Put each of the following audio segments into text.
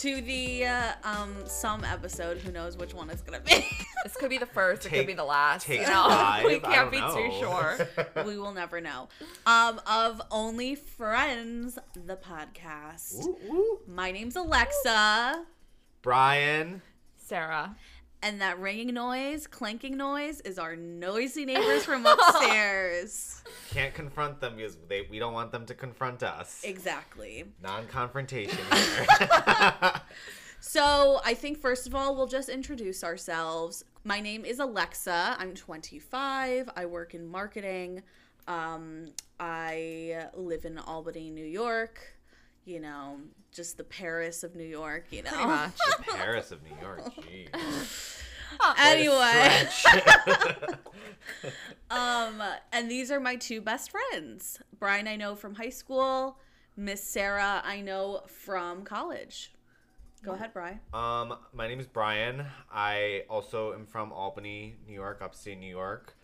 to the uh, um some episode. Who knows which one it's gonna be? This could be the first. it could be the last. take you know, five, we can't don't be too sure. we will never know. Um, of Only Friends, the podcast. Woo, woo. My name's Alexa, Brian. Sarah. And that ringing noise, clanking noise, is our noisy neighbors from upstairs. Can't confront them because they, we don't want them to confront us. exactly. Non-confrontation here. So I think first of all, we'll just introduce ourselves. My name is Alexa. I'm 25. I work in marketing. Um, I live in Albany, New York. You know, just the Paris of New York. You know. Pretty much. Paris of New York. Jeez. Anyway, um, and these are my two best friends. Brian, I know from high school. Miss Sarah, I know from college. Go ahead, Brian. um, my name is Brian. I also am from Albany, New York, upstate New York.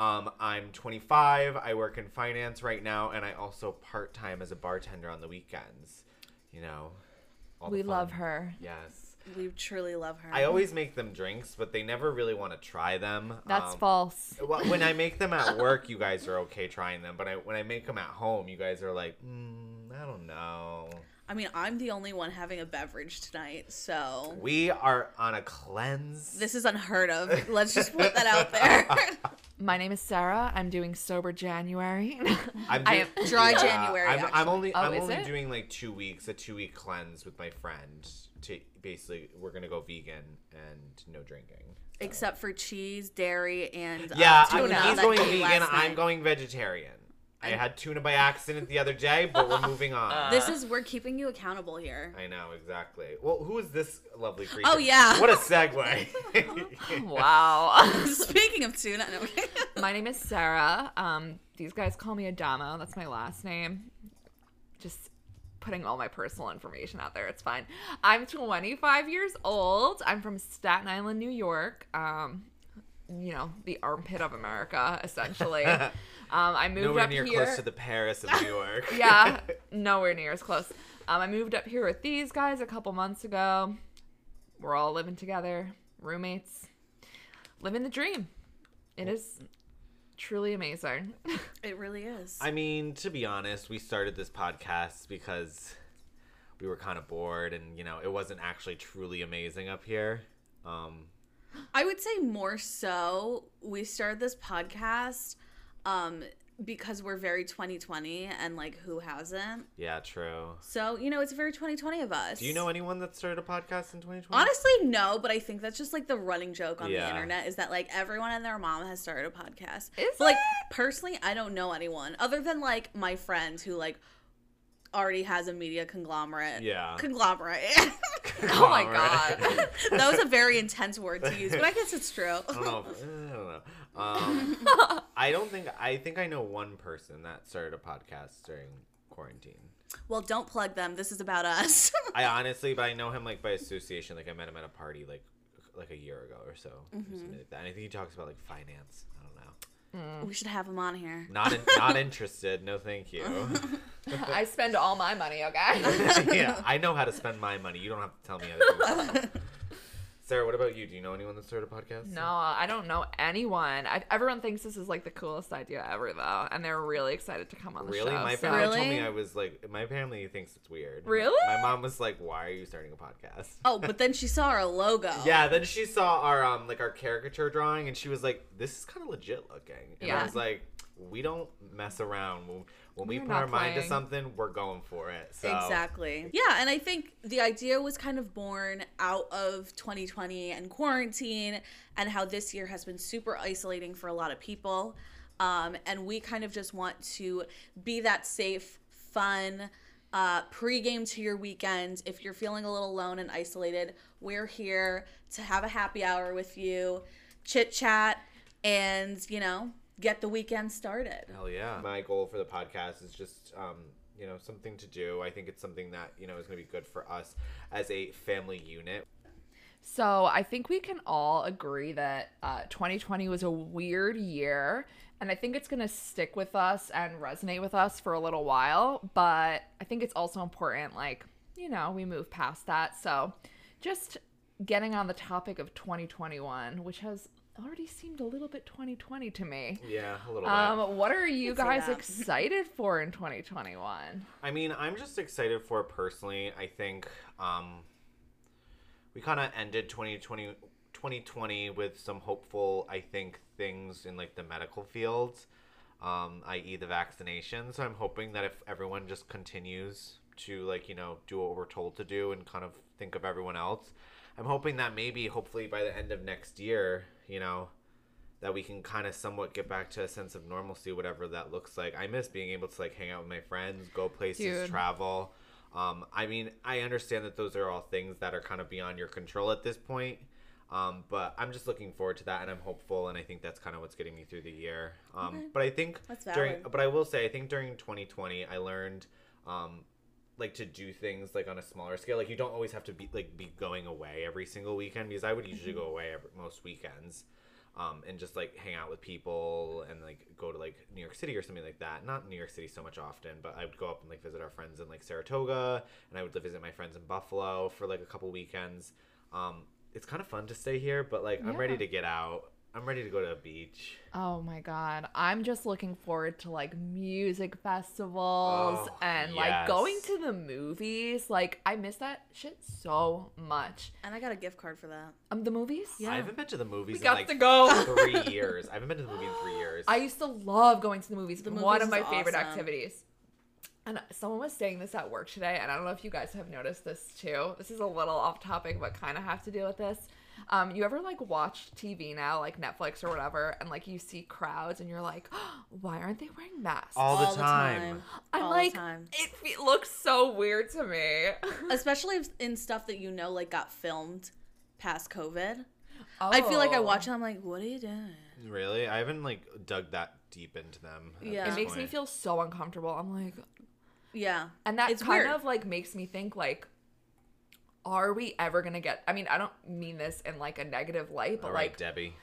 Um, I'm 25. I work in finance right now, and I also part time as a bartender on the weekends. You know, all the We love her. Yes. We truly love her. I always make them drinks, but they never really want to try them. That's Um, false. Well, when I make them at work, you guys are okay trying them, but I, when I make them at home, you guys are like, mm, I don't know. I mean, I'm the only one having a beverage tonight, so We are on a cleanse. this is unheard of. Let's just put that out there. My name is Sarah. I'm doing sober January. I'm I doing- am- Dry January, I'm, I'm only Oh, I'm only it? doing like two weeks, a two week cleanse with my friend. To basically, we're gonna go vegan and no drinking. Except for cheese, dairy, and uh, Yeah, I mean, he's that going vegan. I'm going vegetarian. I had tuna by accident the other day, but we're moving on. This is we're keeping you accountable here. I know exactly. Well, who is this lovely creature? Oh, yeah. What a segue. wow. Speaking of tuna, no. my name is Sarah. Um, these guys call me Adamo. That's my last name. Just putting all my personal information out there. It's fine. I'm 25 years old. I'm from Staten Island, New York. Um, you know, the armpit of America, essentially. um, I moved Nowhere up near here. close to the Paris of New York. yeah, nowhere near as close. Um, I moved up here with these guys a couple months ago. We're all living together, roommates, living the dream. It is truly amazing. it really is. I mean, to be honest, we started this podcast because we were kind of bored and, you know, it wasn't actually truly amazing up here. Um, I would say more so. We started this podcast um, because we're very 2020, and like who hasn't? yeah, true. So you know, it's very 2020 of us. Do you know anyone that started a podcast in 2020? Honestly, no, but I think that's just like the running joke on the internet is that like everyone and their mom has started a podcast. Is But, like personally, I don't know anyone other than like my friend who like already has a media conglomerate. Yeah. Conglomerate. oh my god. that was a very intense word to use, but I guess it's true. I don't know. I don't know. Um, I don't think. I think I know one person that started a podcast during quarantine. Well, don't plug them. This is about us. I honestly, but I know him like by association. Like I met him at a party like like a year ago or so, Mm-hmm. something like that. And I think he talks about like finance. I don't know. Mm. we should have him on here. Not in, not interested. No, thank you. I spend all my money, okay? yeah, I know how to spend my money. You don't have to tell me how to do it. Sarah, what about you? Do you know anyone that started a podcast? No, I don't know anyone. I, everyone thinks this is like the coolest idea ever, though, and they're really excited to come on the Really? show. My so- family told me I was like, my family thinks it's weird. Really? My mom was like, "Why are you starting a podcast?" Oh, but then she saw our logo. Yeah. Then she saw our um like our caricature drawing, and she was like, "This is kind of legit looking." And I was like, "We don't mess around. When, when we We're put our mind to something, we're going for it." So Exactly. Yeah, and I think the idea was kind of born out of 2020 and quarantine and how this year has been super isolating for a lot of people. Um, and we kind of just want to be that safe, fun, uh, pregame to your weekend. If you're feeling a little alone and isolated, we're here to have a happy hour with you, chit chat, and, you know, get the weekend started. Hell yeah. My goal for the podcast is just, um, you know, something to do. I think it's something that, you know, is going to be good for us as a family unit. So I think we can all agree that uh, 2020 was a weird year, and I think it's gonna stick with us and resonate with us for a little while. But I think it's also important, like you know, we move past that. So just getting on the topic of 2021, which has already seemed a little bit 2020 to me. Yeah, a little bit. Um, what are you guys excited for in 2021? I mean, I'm just excited for personally. I think um, we kind of ended 2020, 2020 with some hopeful, I think, things in like the medical field, um, i.e., the vaccination. So I'm hoping that if everyone just continues to like you know do what we're told to do and kind of think of everyone else, I'm hoping that maybe hopefully by the end of next year, you know, that we can kind of somewhat get back to a sense of normalcy, whatever that looks like. I miss being able to like hang out with my friends, go places, Dude. travel. Um, I mean, I understand that those are all things that are kind of beyond your control at this point. Um, but I'm just looking forward to that, and I'm hopeful, and I think that's kind of what's getting me through the year. Um, Okay. But I think during, but I will say, I think during 2020, I learned, um, like to do things like on a smaller scale. Like you don't always have to be like be going away every single weekend because I would usually Mm-hmm. go away every, most weekends. Um, and just like hang out with people and like go to like New York City or something like that. Not New York City so much often, but I would go up and like visit our friends in like Saratoga, and I would visit my friends in Buffalo for like a couple weekends. Um, it's kind of fun to stay here, but like I'm ready to get out. I'm ready to go to a beach. Oh my god. I'm just looking forward to like music festivals Oh, and like going to the movies. Like I miss that shit so much. And I got a gift card for that. Um the movies? Yeah. I haven't been to the movies in got like to go. three years. I haven't been to the movie in three years. I used to love going to the movies. The One movies of my is favorite awesome. activities. And someone was saying this at work today, and I don't know if you guys have noticed this too. This is a little off topic, but kind of have to do with this. Um, you ever like watch TV now, like Netflix or whatever, and like you see crowds, and you're like, why aren't they wearing masks? all the All the time. time. I'm all the like, time. it fe- looks so weird to me. Especially if- in stuff that you know like got filmed past COVID. I feel like I Oh. watch it. I'm like, what are you doing? Really? I haven't like dug that deep into them. Yeah. It this makes me feel so uncomfortable. I'm like, Yeah, and that It's kind weird. of like makes me think like, are we ever gonna get? I mean, I don't mean this in like a negative light, but All right, like Debbie.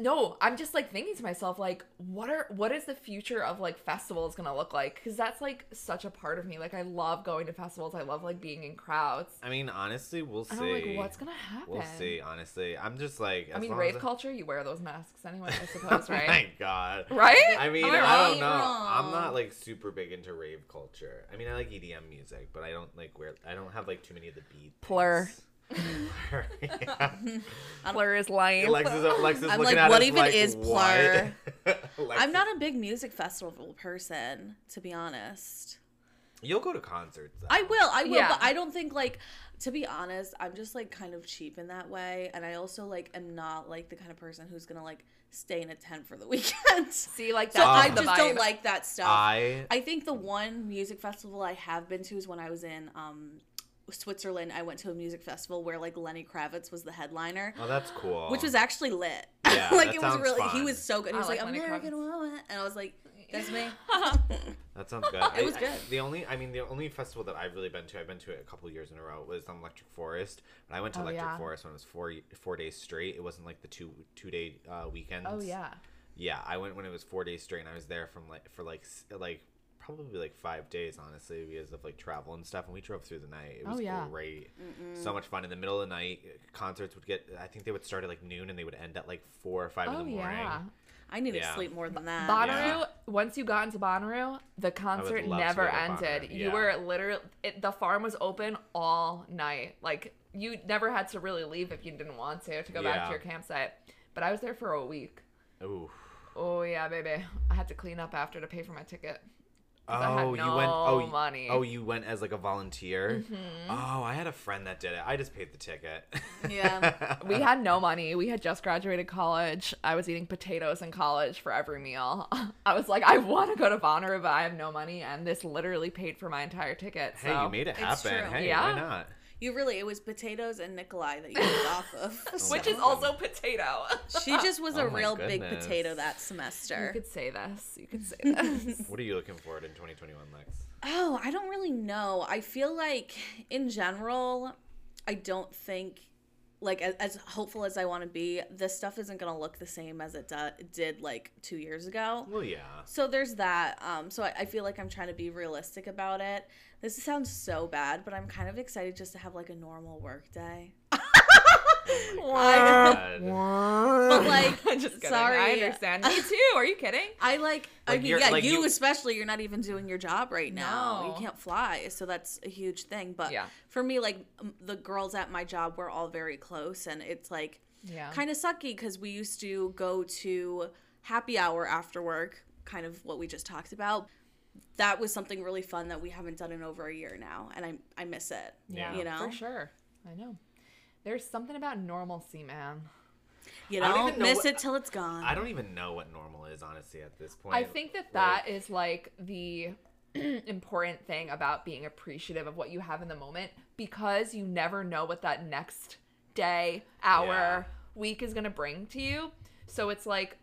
No i'm just like thinking to myself like what are what is the future of like festivals gonna look like because that's like such a part of me like i love going to festivals i love like being in crowds I mean, honestly, we'll see. i'm like what's gonna happen We'll see. Honestly, I'm just like. i mean rave culture you wear those masks anyway i suppose Oh right my god. right I mean, I I, don't know. I'm not like super big into rave culture. I mean, I like EDM music, but I don't like wear. I don't have like too many of the beat. Plur. things. Plur. yeah. Plur is lame Alexa's, Alexa's I'm looking like, at what us even like, is Plur? what? I'm not a big music festival person, to be honest. You'll go to concerts. Though. I will, I will, Yeah. but I don't think like to be honest, I'm just like kind of cheap in that way, and I also like am not like the kind of person who's gonna like stay in a tent for the weekend. see like that. So I the just don't like that stuff. I I think the one music festival I have been to is when I was in um, Switzerland. I went to a music festival where like Lenny Kravitz was the headliner, Oh, that's cool. which was actually lit. Yeah, like that it was sounds really. He was so good. He I was like like, Lenny American Kravitz. woman, and I was like, that's me. That sounds good. It was I- I- good. the only, I mean, the only festival that I've really been to, I've been to it a couple years in a row, was um, Electric Forest. But I went to Oh, Electric yeah. Forest when it was four four days straight. It wasn't like the two two day uh, weekends. oh yeah Yeah, I went when it was four days straight, and I was there from like for like s- like probably like five days, honestly, because of like travel and stuff. And we drove through the night. It Oh, was yeah. great. So much fun. In the middle of the night, concerts would get. I think they would start at like noon, and they would end at like four or five in oh the morning. yeah I need Yeah. to sleep more than that. Bonnaroo, Yeah. once you got into Bonnaroo, the concert never ended. Bonnaroo, You yeah. were literally, it, the farm was open all night. Like, you never had to really leave if you didn't want to, to go back to your campsite. But I was there for a week. Ooh. Oh, yeah, baby. I had to clean up after to pay for my ticket. 'Cause I had Oh, you went. Oh, money. oh, you went as like a volunteer. Mm-hmm. Oh, I had a friend that did it. I just paid the ticket. Yeah. We had no money. We had just graduated college. I was eating potatoes in college for every meal. I was like, I want to go to Bonnaroo, but I have no money, and this literally paid for my entire ticket. hey, you made it happen. Hey, Yeah. why not? You really, it was potatoes and Nikolai that you moved off of. Which is also potato. She just was Oh a my real big potato that semester. You could say this. You could say this. What are you looking forward in 2021, Lex? Oh, I don't really know. I feel like in general, I don't think like as, as hopeful as I want to be, this stuff isn't gonna look the same as it do- did like two years ago. Well, yeah. So there's that. Um, so I, I feel like I'm trying to be realistic about it. This sounds so bad, but I'm kind of excited just to have like a normal work day. Oh God. But like, just sorry, I understand. Me too. Are you kidding? I like, I mean, yeah, like, you, you- especially, you're not even doing your job right now. No. You can't fly, so that's a huge thing. But Yeah. for me, like the girls at my job, we're all very close, and it's like Yeah. kind of sucky because we used to go to happy hour after work, kind of what we just talked about. That was something really fun that we haven't done in over a year now, and I I miss it. Yeah. you know, For sure. I know. There's something about normalcy, man. you I don't know, even know miss what- it till it's gone. I don't even know what normal is, honestly, at this point. I think that that is like the important thing about being appreciative of what you have in the moment because you never know what that next day, hour, Yeah. week is going to bring to you. So it's like w-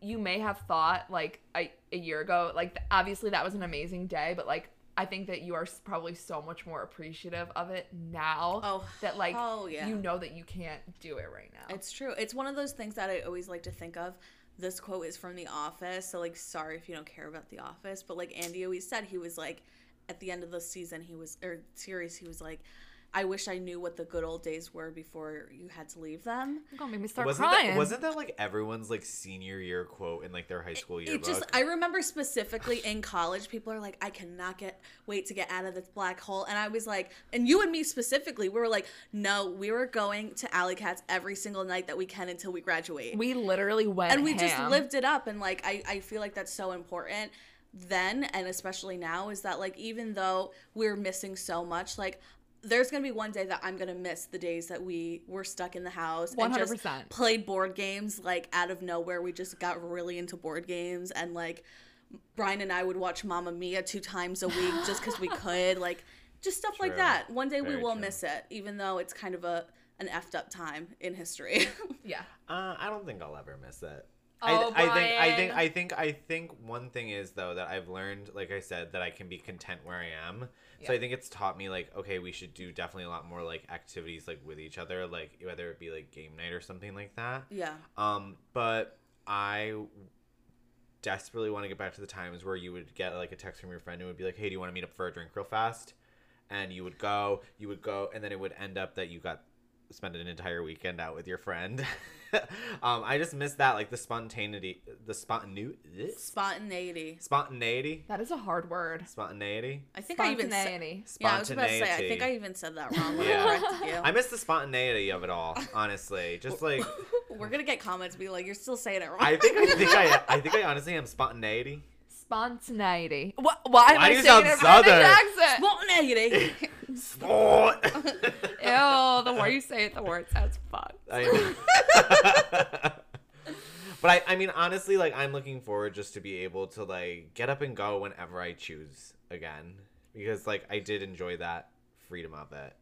you may have thought like a, a year ago, like th- obviously that was an amazing day, but like I think that you are probably so much more appreciative of it now Oh, that like oh, yeah. you know that you can't do it right now. It's true. It's one of those things that I always like to think of. This quote is from The Office, so like, sorry if you don't care about The Office, but like Andy always said, he was like, at the end of the season, he was or series, he was like, I wish I knew what the good old days were before you had to leave them. You're gonna make me start wasn't crying. that, wasn't that like everyone's like senior year quote in like their high school yearbook? It just I remember specifically in college, people are like, I cannot get wait to get out of this black hole. And I was like, and you and me specifically, we were like, no, we were going to Alley Cats every single night that we can until we graduate. we literally went and we just lived it up and like I, I feel like that's so important then and especially now is that like even though we're missing so much like there's gonna be one day that I'm gonna miss the days that we were stuck in the house and just 100%. played board games like out of nowhere. We just got really into board games and like Brian and I would watch Mamma Mia two times a week just because we could like just stuff like that. One day we will true. miss it, even though it's kind of a an effed up time in history. Yeah. Uh, I don't think I'll ever miss it. Oh, I, I think I think I think I think one thing is though that I've learned, like I said, that I can be content where I am. So I think it's taught me like, okay, we should do definitely a lot more like activities like with each other, like whether it be like game night or something like that. yeah. Um, but I desperately want to get back to the times where you would get like a text from your friend and would be like, "Hey, do you want to meet up for a drink real fast?" And you would go, you would go, and then it would end up that you got spend an entire weekend out with your friend. um, I just miss that, like the spontaneity, the spontaneity, Spontaneity. spontaneity, That is a hard word. spontaneity. I think I even said Spontaneity. Yeah, I was about to say. I think I even said that wrong when Yeah. I you. I miss the spontaneity of it all, honestly. Just like We're gonna get comments be like, "You're still saying it wrong." I think, I think I, I think I honestly am spontaneity. Spontaneity. What? Why am Why I do you saying sound it in a British Southern? accent? Spontaneity. Sport. Ew, the more you say it, the more it sounds fun. I but I, I mean, honestly, like I'm looking forward just to be able to like get up and go whenever I choose again, because like I did enjoy that freedom of it.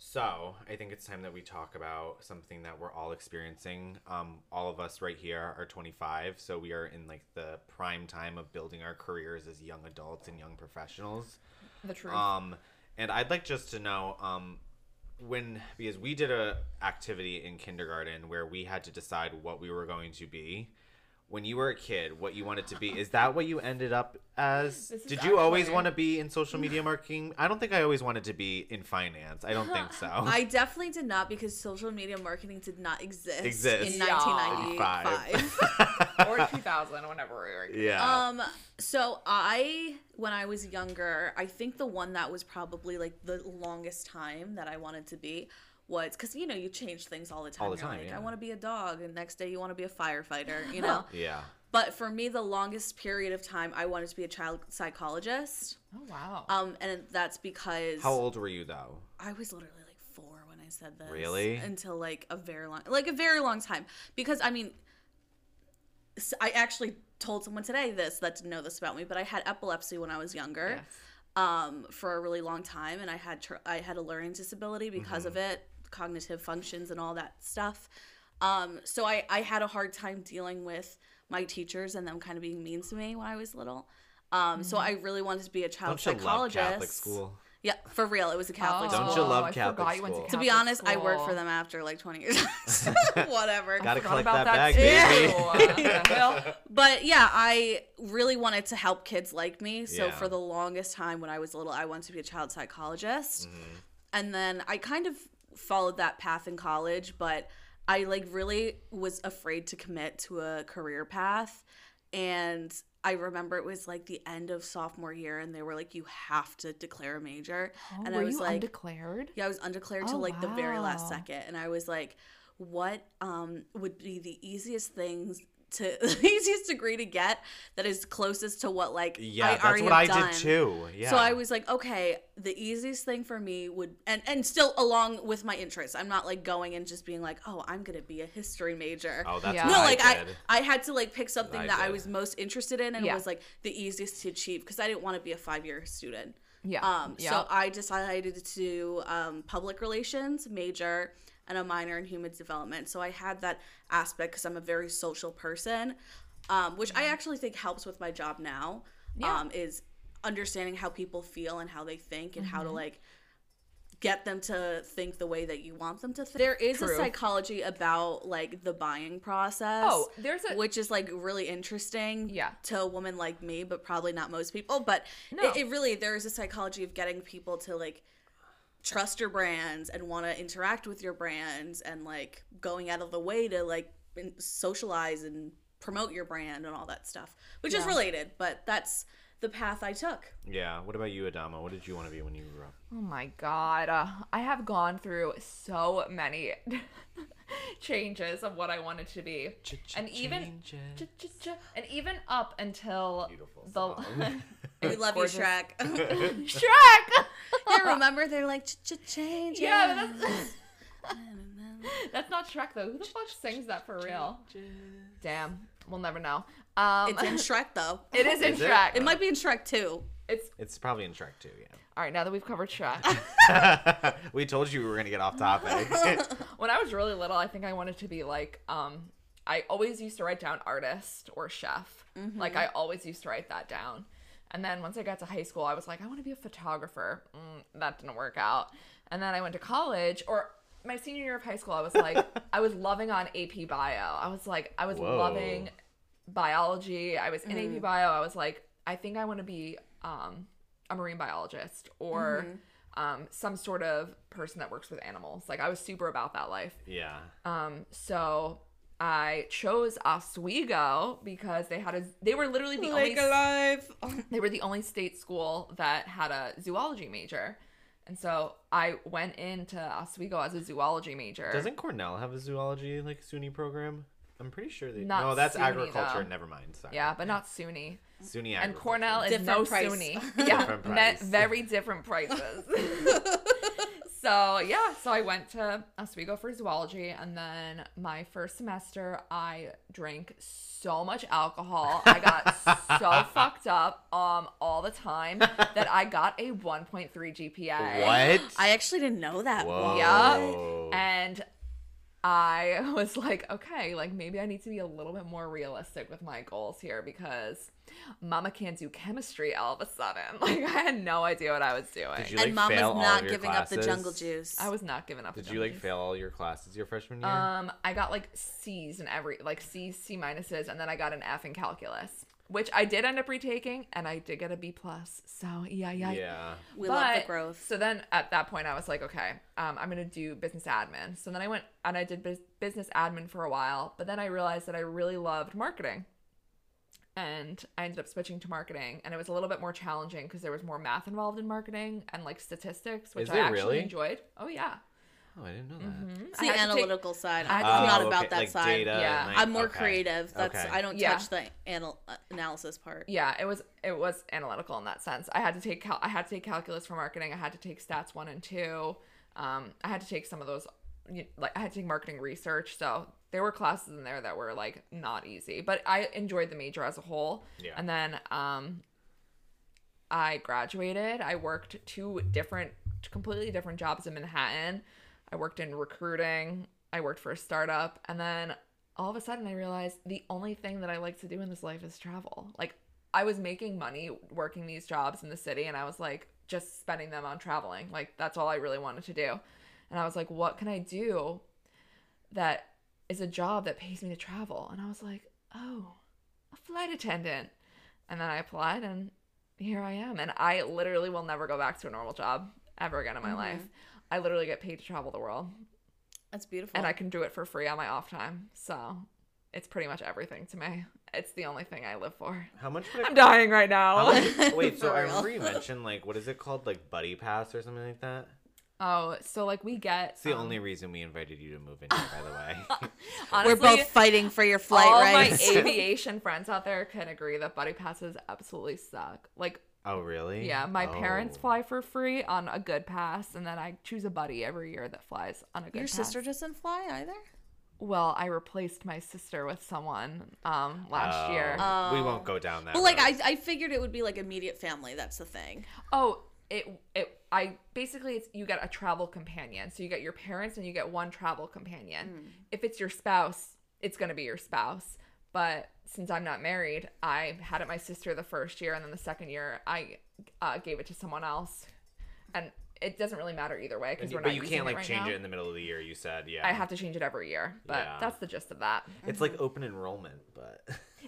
So I think it's time that we talk about something that we're all experiencing. Um, all of us right here are 25, so we are in like the prime time of building our careers as young adults and young professionals. The truth. Um, and I'd like just to know, um, when because we did a activity in kindergarten where we had to decide what we were going to be. When you were a kid, what you wanted to be is that what you ended up as? Did you always want to be in social media marketing? I don't think I always wanted to be in finance. I don't think so. I definitely did not because social media marketing did not exist, Exist. in Yeah. 1995. or 2000, whenever we were. yeah. um, so I, when I was younger, I think the one that was probably like the longest time that I wanted to be was because you know you change things all the time. All the You're time, like, yeah. I want to be a dog, and next day you want to be a firefighter. You know. yeah. But for me, the longest period of time, I wanted to be a child psychologist. Oh wow. Um, and that's because How old were you though? I was literally like four when I said this. Really? Until like a very long, like a very long time. Because I mean, I actually told someone today this that didn't know this about me, but I had epilepsy when I was younger. Yes. Um, for a really long time, and I had tr- I had a learning disability because of Mm-hmm. it, cognitive functions and all that stuff. Um, so I I had a hard time dealing with my teachers and them kind of being mean to me when I was little. Um, so I really wanted to be a child Don't psychologist. Catholic school? Yeah, for real, it was a Catholic school. Don't you love I Catholic forgot you went to school? to be Catholic honest, I worked for them after like 20 years. Whatever. Gotta Forgot collect about that, bag, too. baby. Well, But yeah, I really wanted to help kids like me. So Yeah. for the longest time when I was little, I wanted to be a child psychologist. Mm-hmm. And then I kind of followed that path in college, but I like really was afraid to commit to a career path. And I remember it was like the end of sophomore year and they were like, you have to declare a major. and were I was you like, undeclared? yeah, I was undeclared Oh, till like the very last second, and I was like, "What um would be the easiest things to the easiest degree to get that is closest to what like Yeah, I that's already what have I done. did too. Yeah. So I was like, okay, the easiest thing for me would, and and still along with my interests, I'm not like going and just being like, oh, I'm gonna be a history major. Oh, that's Yeah. what no, I like I, did. I had to like pick something I that I was most interested in and Yeah. was like the easiest to achieve because I didn't want to be a five year student. Yeah. Um, yeah. So I decided to do um, public relations major and a minor in human development. So I had that aspect because I'm a very social person, um, which I actually think helps with my job now. Yeah. Um, is understanding how people feel and how they think and Mm-hmm. how to like get them to think the way that you want them to think. There is a psychology about like the buying process. Oh, there's a- which is like really interesting Yeah. to a woman like me, but probably not most people. But No. it, it really there is a psychology of getting people to like trust your brands and want to interact with your brands and like going out of the way to like socialize and promote your brand and all that stuff, which is related. But that's the path I took. Yeah. What about you, Adamo? What did you want to be when you grew up? Oh my god. Uh, I have gone through so many changes of what I wanted to be. And even ch- ch- ch- and even up until Beautiful the song. We love Gorgeous. you, Shrek. Shrek. yeah, remember they're like change. yeah, but that's that's not Shrek though. Who the fuck sings that for real? Damn, we'll never know. Um, It's in Shrek though. it is in Is it? Shrek. It might be in Shrek too. It's It's probably in Shrek too. Yeah. All right. Now that we've covered Shrek, we told you we were gonna get off topic. when I was really little, I think I wanted to be like um. I always used to write down artist or chef. Like I always used to write that down. And then once I got to high school, I was like, I want to be a photographer. Mm, that didn't work out. And then I went to college, or my senior year of high school, I was like, I was loving on AP Bio. I was like, I was Whoa. loving biology. I was in AP Bio. I was like, I think I want to be um, a marine biologist or um, some sort of person that works with animals. Like I was super about that life. yeah. Um, so I chose Oswego because they had a they were literally the only alive. they were the only state school that had a zoology major. And so I went into Oswego as a zoology major. Doesn't Cornell have a zoology like SUNY program? I'm pretty sure they. Not no, that's SUNY, agriculture. though. Never mind. Sorry. yeah, but not SUNY. SUNY And. Cornell is Different no price. SUNY. Yeah, Different me- price. very different prices. so yeah, so I went to Oswego for zoology, and then my first semester, I drank so much alcohol. I got so fucked up um all the time that I got a 1.3 GPA. What? I actually didn't know that. Whoa. Yeah. And I was like, okay, like maybe I need to be a little bit more realistic with my goals here because mama can't do chemistry all of a sudden. Like I had no idea what I was doing. Did you and like mom fail was not of your giving up the jungle juice. I was not giving up. Did the you like junkies. fail all your classes your freshman year? Um, I got like C's in every like C, C minuses, and then I got an F in calculus, which I did end up retaking, and I did get a B plus. So yeah, yeah, yeah. we love the growth. So then at that point, I was like, okay, um, I'm going to do business admin. So then I went and I did bus- business admin for a while, but then I realized that I really loved marketing. And I ended up switching to marketing, and it was a little bit more challenging because there was more math involved in marketing and like statistics, which Is I actually really? enjoyed. Oh yeah, Oh, I didn't know that. It's I the had to take- analytical side. I had I'm to not take- Oh, about that like side. Data, Yeah. like- I'm more okay. creative. That's Okay. I don't Yeah. touch the anal- uh, analysis part. yeah, it was it was analytical in that sense. I had to take cal- I had to take calculus for marketing. I had to take stats one and two. Um, I had to take some of those, like I had to take marketing research. So there were classes in there that were like not easy, but I enjoyed the major as a whole. Yeah. And then um, I graduated. I worked two different, completely different jobs in Manhattan. I worked in recruiting. I worked for a startup, and then all of a sudden I realized the only thing that I like to do in this life is travel. Like I was making money working these jobs in the city, and I was like, just spending them on traveling. Like that's all I really wanted to do. And I was like, what can I do that is a job that pays me to travel? And I was like, oh, a flight attendant. And then I applied and here I am. And I literally will never go back to a normal job ever again in my mm-hmm. life. I literally get paid to travel the world That's beautiful. and I can do it for free on my off time. So it's pretty much everything to me. It's the only thing I live for. How much would it I'm dying right now. much- wait, so I real. remember you mentioned like what is it called, like Buddy Pass or something like that. oh, so like we get It's the um, only reason we invited you to move in here, by the way. honestly, We're both fighting for your flight, all right? my aviation friends out there can agree that buddy passes absolutely suck. Like, oh, really? yeah, my parents Oh. fly for free on a good pass, and then I choose a buddy every year that flies on a good Your pass. sister doesn't fly either. Well, I replaced my sister with someone um last year. Oh, we won't go down that. But like. I, I figured it would be like immediate family. That's the thing. Oh, it it I basically it's you get a travel companion. So you get your parents and you get one travel companion. If it's your spouse, it's going to be your spouse. But since I'm not married, I had it my sister the first year and then the second year I uh, gave it to someone else. And it doesn't really matter either way because we're but not you using can't like right change now. it in the middle of the year. You said, yeah. I have to change it every year, but Yeah. that's the gist of that. It's like open enrollment, but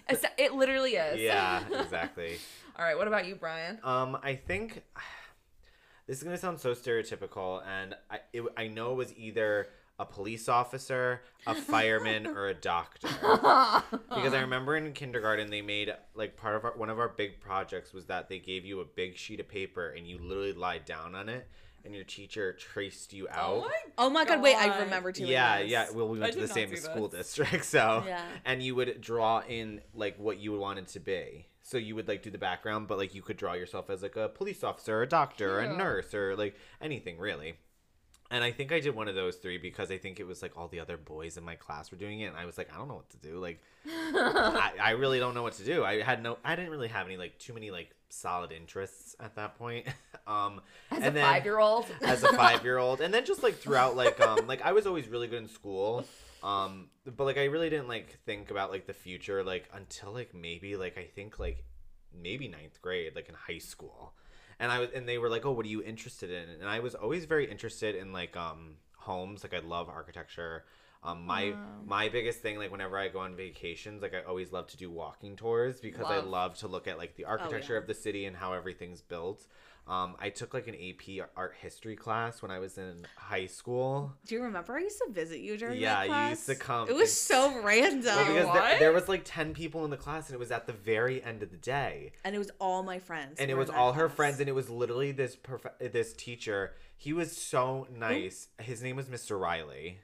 It literally is. yeah, exactly. All right, what about you, Brian? Um, I think this is gonna sound so stereotypical, and I it, I know it was either a police officer, a fireman, or a doctor. because I remember in kindergarten they made like part of our, one of our big projects was that they gave you a big sheet of paper and you literally lied down on it, and your teacher traced you out. Oh my god! Wait, I remember doing yeah, this. yeah. Well, we I went to the same school this. district, so Yeah. and you would draw in like what you wanted to be. So you would like do the background, but like you could draw yourself as like a police officer, a doctor, a nurse, or like anything really. And I think I did one of those three because I think it was like all the other boys in my class were doing it, and I was like, I don't know what to do. Like, I, I really don't know what to do. I had no, I didn't really have any like too many like solid interests at that point. um, As and a then- five year old. as a five year old and then just like throughout like um like i was always really good in school um but like i really didn't like think about like the future like until like maybe like i think like maybe ninth grade like in high school and i was and they were like oh what are you interested in? And i was always very interested in like um homes. Like i love architecture. Um my my biggest thing like whenever i go on vacations like i always love to do walking tours because i Love. love to look at like the architecture yeah. of the city and how everything's built um, I took like an AP art history class when I was in high school. Do you remember I used to visit you during Yeah, that you class? used to come It was and- so random, Well, because there, What? there was like 10 people in the class and it was at the very end of the day. and it was all my friends. And it was in that all her class. friends and it was literally this prof- this teacher. He was so nice. His name was Mr. Riley.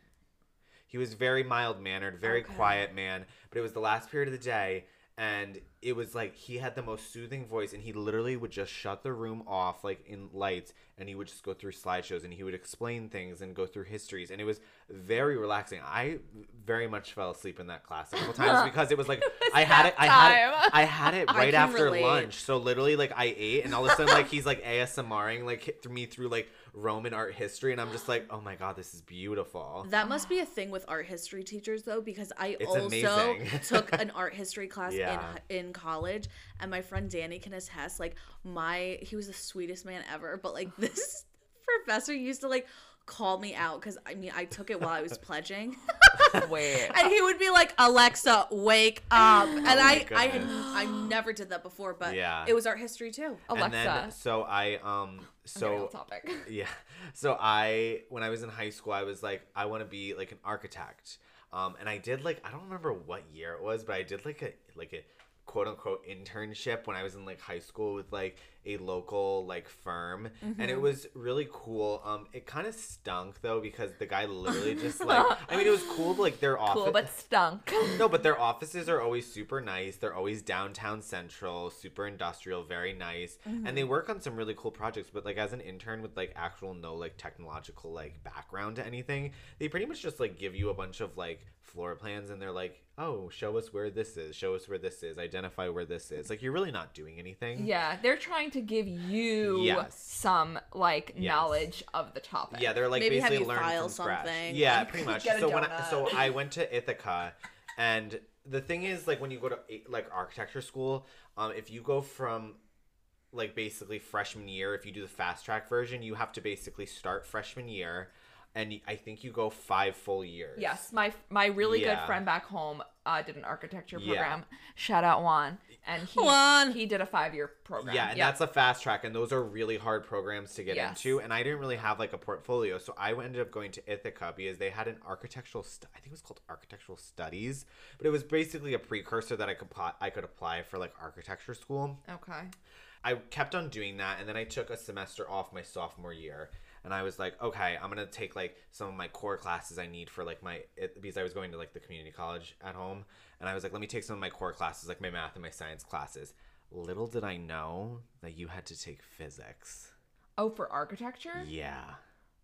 He was very mild mannered, very Okay. quiet man, but it was the last period of the day and it was like he had the most soothing voice and he literally would just shut the room off like in lights and he would just go through slideshows and he would explain things and go through histories and it was very relaxing. I very much fell asleep in that class a couple times because it was like i had it i had it i had it right after relate. lunch so literally like i ate and all of a sudden like he's like asmring like through me through like roman art history and i'm just like oh my god this is beautiful That must be a thing with art history teachers though, because I It's also took an art history class Yeah. in in college, and my friend Danny can attest. Like my, he was the sweetest man ever, but like this professor used to like call me out because I mean I took it while I was pledging, Wait. and he would be like, "Alexa, wake up," and Oh my I I had. I never did that before, but Yeah. it was art history too. and Alexa. then so i um so off topic. yeah so i when i was in high school i was like i want to be like an architect um and i did like i don't remember what year it was but i did like a like a quote unquote internship when i was in like high school with like a local like firm and Mm-hmm. it was really cool um it kind of stunk though because the guy literally just like i mean it was cool like their office Cool, but stunk. no, but their offices are always super nice. They're always downtown central, super industrial, very nice. And they work on some really cool projects, but like as an intern with like actual no like technological like background to anything, they pretty much just like give you a bunch of like floor plans and they're like, "Oh, show us where this is. Show us where this is. Identify where this is." Like you're really not doing anything. Yeah, they're trying to give you Yes. some like Yes. knowledge of the topic. Yeah, they're like Maybe have basically you learn file from scratch. Yeah, like- pretty much. So when I, so I went to Ithaca, and the thing is, like when you go to like architecture school, um, if you go from like basically freshman year. If you do the fast track version, you have to basically start freshman year, and I think you go five full years. Yes, my my really good friend back home uh, did an architecture Yeah. program. Shout out Juan, and he Juan. he did a five year program. Yeah, and that's a fast track, and those are really hard programs to get Yes. into. And I didn't really have like a portfolio, so I ended up going to Ithaca because they had an architectural. St- I think it was called architectural studies, but it was basically a precursor that I could apply. I could apply for like architecture school. okay. I kept on doing that, and then I took a semester off my sophomore year, and I was like, okay, I'm gonna take like some of my core classes I need for like my it, because I was going to like the community college at home, and I was like, let me take some of my core classes, like my math and my science classes. Little did I know that you had to take physics. Oh, for architecture? Yeah.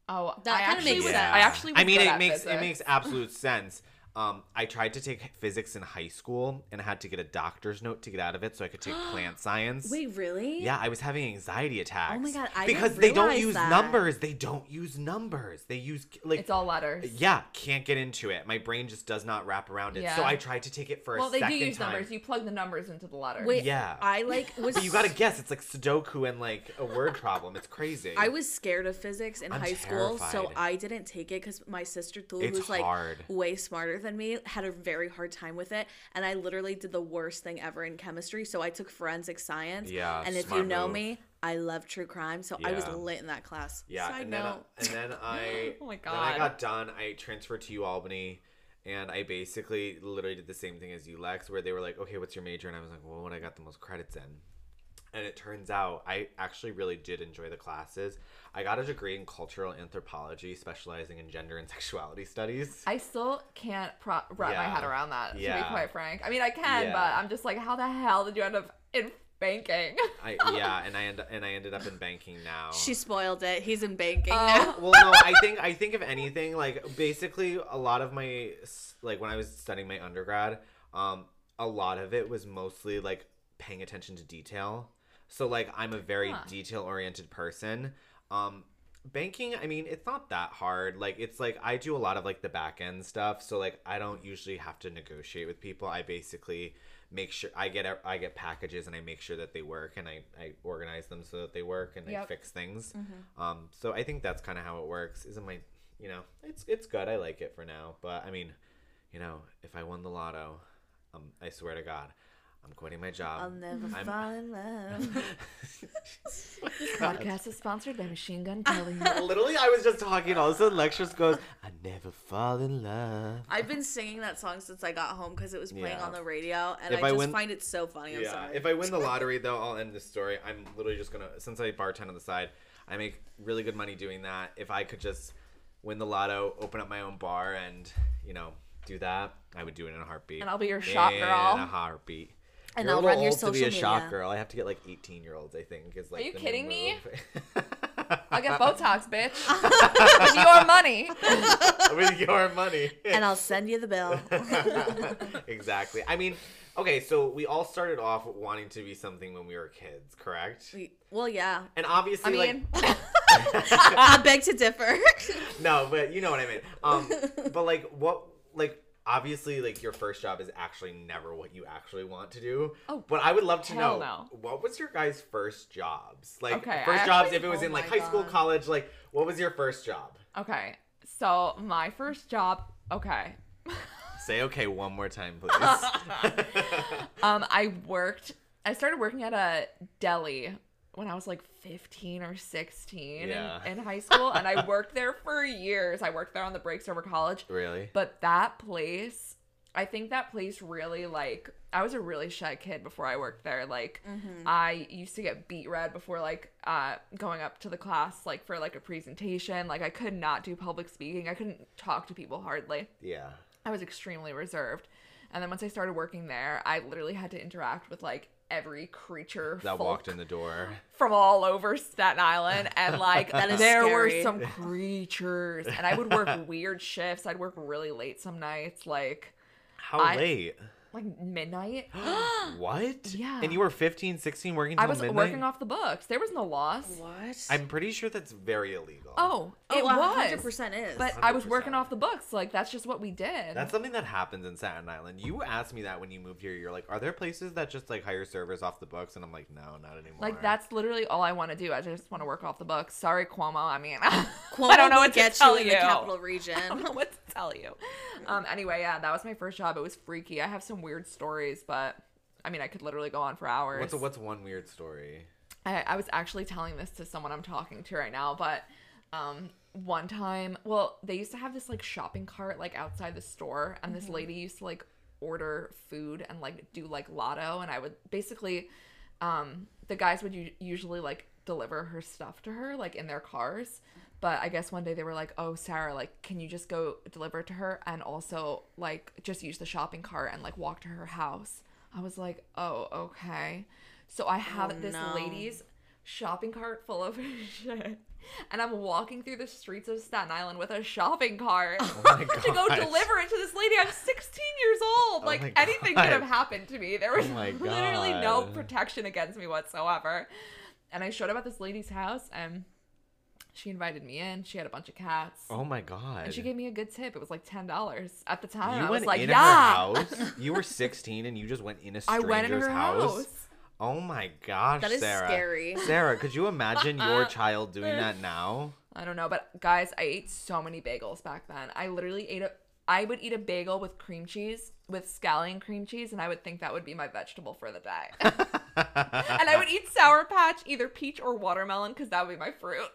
Oh, That kinda makes was. sense. I actually. Was I mean, good it at makes physics. it makes absolute sense. Um, I tried to take physics in high school and I had to get a doctor's note to get out of it so I could take plant science. Wait, really? Yeah, I was having anxiety attacks. Oh my God, I because didn't they don't use that. numbers. They don't use numbers. They use like It's all letters. yeah, can't get into it. My brain just does not wrap around it. So I tried to take it for Well, a they do use time. numbers. You plug the numbers into the letters. Wait, Yeah. I like was But you gotta guess. It's like Sudoku and like a word problem. It's crazy. I was scared of physics in I'm high school, so. I didn't take it because my sister Thul, It's who's like way smarter than me, had a very hard time with it, and I literally did the worst thing ever in chemistry. So I took forensic science. Yeah, and if you know move. me, I love true crime, so I was Yeah. lit in that class. Yeah, Side and then, uh, and then I Oh my Then I got done. I transferred to U Albany, and I basically literally did the same thing as you, Lex, where they were like, "Okay, what's your major?" And I was like, "Well, what I got the most credits in." And it turns out I actually really did enjoy the classes. I got a degree in cultural anthropology, specializing in gender and sexuality studies. I still can't pro- wrap my head around that. To Yeah. be quite frank, I mean, I can, Yeah. but I'm just like, how the hell did you end up in banking? I yeah, and I end, and I ended up in banking now. She spoiled it. He's in banking Oh. now. well no i think i think if anything like basically a lot of my like when i was studying my undergrad um a lot of it was mostly like paying attention to detail so like i'm a very Huh. detail oriented person. Um banking i mean it's not that hard. Like it's like i do a lot of like the back end stuff. So like i don't usually have to negotiate with people. I basically make sure i get I get packages and i make sure that they work and i, I organize them so that they work and i fix things. Um so i think that's kind of how it works. Isn't my you know it's it's good. I like it for now. But i mean you know if i won the lotto um i swear to god i'm quitting my job I'll never I'm- fall in love. Podcast is sponsored by Machine Gun Kelly. Literally, I was just talking. All of a sudden, Lectures goes, "I never fall in love." I've been singing that song since I got home because it was playing Yeah. on the radio, and If I I just find it so funny. I'm sorry. If I win the lottery, though, I'll end this story. I'm literally just gonna, since I bartend on the side, I make really good money doing that. If I could just win the lotto, open up my own bar, and you know, do that, I would do it in a heartbeat. And I'll be your shop girl. In a heartbeat. And You're a I'll little run your old to be social a shop media. girl. I have to get like 18 year olds. I think is like. you the kidding me? I'll get Botox, bitch. With your money. with your money. and I'll send you the bill. exactly. I mean, okay, so we all started off wanting to be something when we were kids, correct? We- well, yeah. And obviously, I mean, like, I beg to differ. no, but you know what I mean. Um, but like, what, like, obviously, like, your first job is actually never what you actually want to do. Oh, but I would love to know no. what was your guys' first jobs? Like, Okay, first jobs. If it was oh in like high school, college, like, what was your first job? okay. So my first job. Okay. Say okay one more time, please. Um, I worked. I started working at a deli when I was like 15 or 16 in- Yeah. in, high school, and I worked there for years. I worked there on the breaks over college. really? But that place, I think that place really like I was a really shy kid before I worked there. Like I used to get beat red before like uh going up to the class like for like a presentation. Like I could not do public speaking. I couldn't talk to people hardly. Yeah. I was extremely reserved. And then once I started working there, I literally had to interact with like every creature That walked in the door. from all over Staten Island and like That is there were some creatures and I would work weird shifts. I'd work really late some nights like How I- late? Like midnight. what? Yeah. And you were 15, 16 working I was midnight? working off the books. There was no loss. What? I'm pretty sure that's very illegal. Oh, oh, it was. hundred percent is. But I was working 100%. off the books. Like that's just what we did. That's something that happens in Staten Island. You asked me that when you moved here. You're like, are there places that just like hire servers off the books? And I'm like, no, not anymore. like that's literally all I want to do. I just want to work off the books. Sorry, Cuomo. I mean, Cuomo I don't know will what to get tell you in you. the capital region. I don't know what to tell you. Um. Anyway, yeah, that was my first job. It was freaky. I have some weird stories, but I mean, I could literally go on for hours. What's what's one weird story? I, I was actually telling this to someone I'm talking to right now, but um, one time, well, they used to have this like shopping cart like outside the store, and this lady used to like order food and like do like lotto, and I would basically, um, the guys would u- usually like deliver her stuff to her like in their cars. But I guess one day they were like, "Oh, Sarah, like, can you just go deliver it to her and also like just use the shopping cart and like walk to her house?" I was like, "Oh, okay." So I oh, have Oh, this no. lady's shopping cart full of shit. And I'm walking through the streets of Staten Island with a shopping cart Oh my to go deliver it to this lady. I'm 16 years old. Oh like my anything could have happened to me. There oh was Oh my literally no protection against me whatsoever. And I showed up at this lady's house and she invited me in. She had a bunch of cats. Oh my god. And she gave me a good tip. It was like ten dollars at the time. you I went was like, in yeah. her house. You were 16 and you just went in a stranger's I went in her house. house. Oh my gosh, That is Sarah. scary. Sarah, could you imagine your child doing that now? I don't know, but guys, I ate so many bagels back then. I literally ate a I would eat a bagel with cream cheese, with scallion cream cheese, and I would think that would be my vegetable for the day. and I would eat Sour Patch, either peach or watermelon, because that would be my fruit.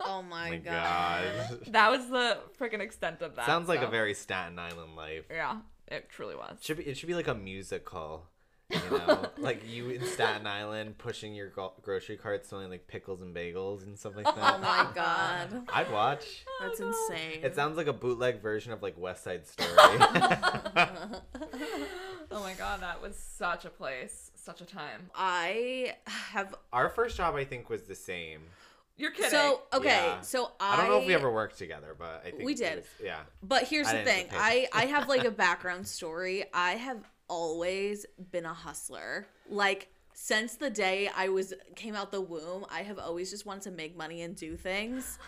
Oh my, Oh my god. god. that was the freaking extent of that. Sounds like a very Staten Island life. Yeah, it truly was. Should be it should be like a musical. You know, like you in Staten Island pushing your gro- grocery cart selling like pickles and bagels and stuff like oh that. Oh my god. I'd watch. That's oh, insane. It sounds like a bootleg version of like West Side Story. Oh my god, that was such a place, such a time. I have Our first job, I think, was the same. You're kidding. so okay. Yeah. So I, I don't know if we ever worked together, but I think We did. was- yeah. But here's I the thing. I. I have like a background story. I have always been a hustler. Like since the day I was came out the womb, I have always just wanted to make money and do things.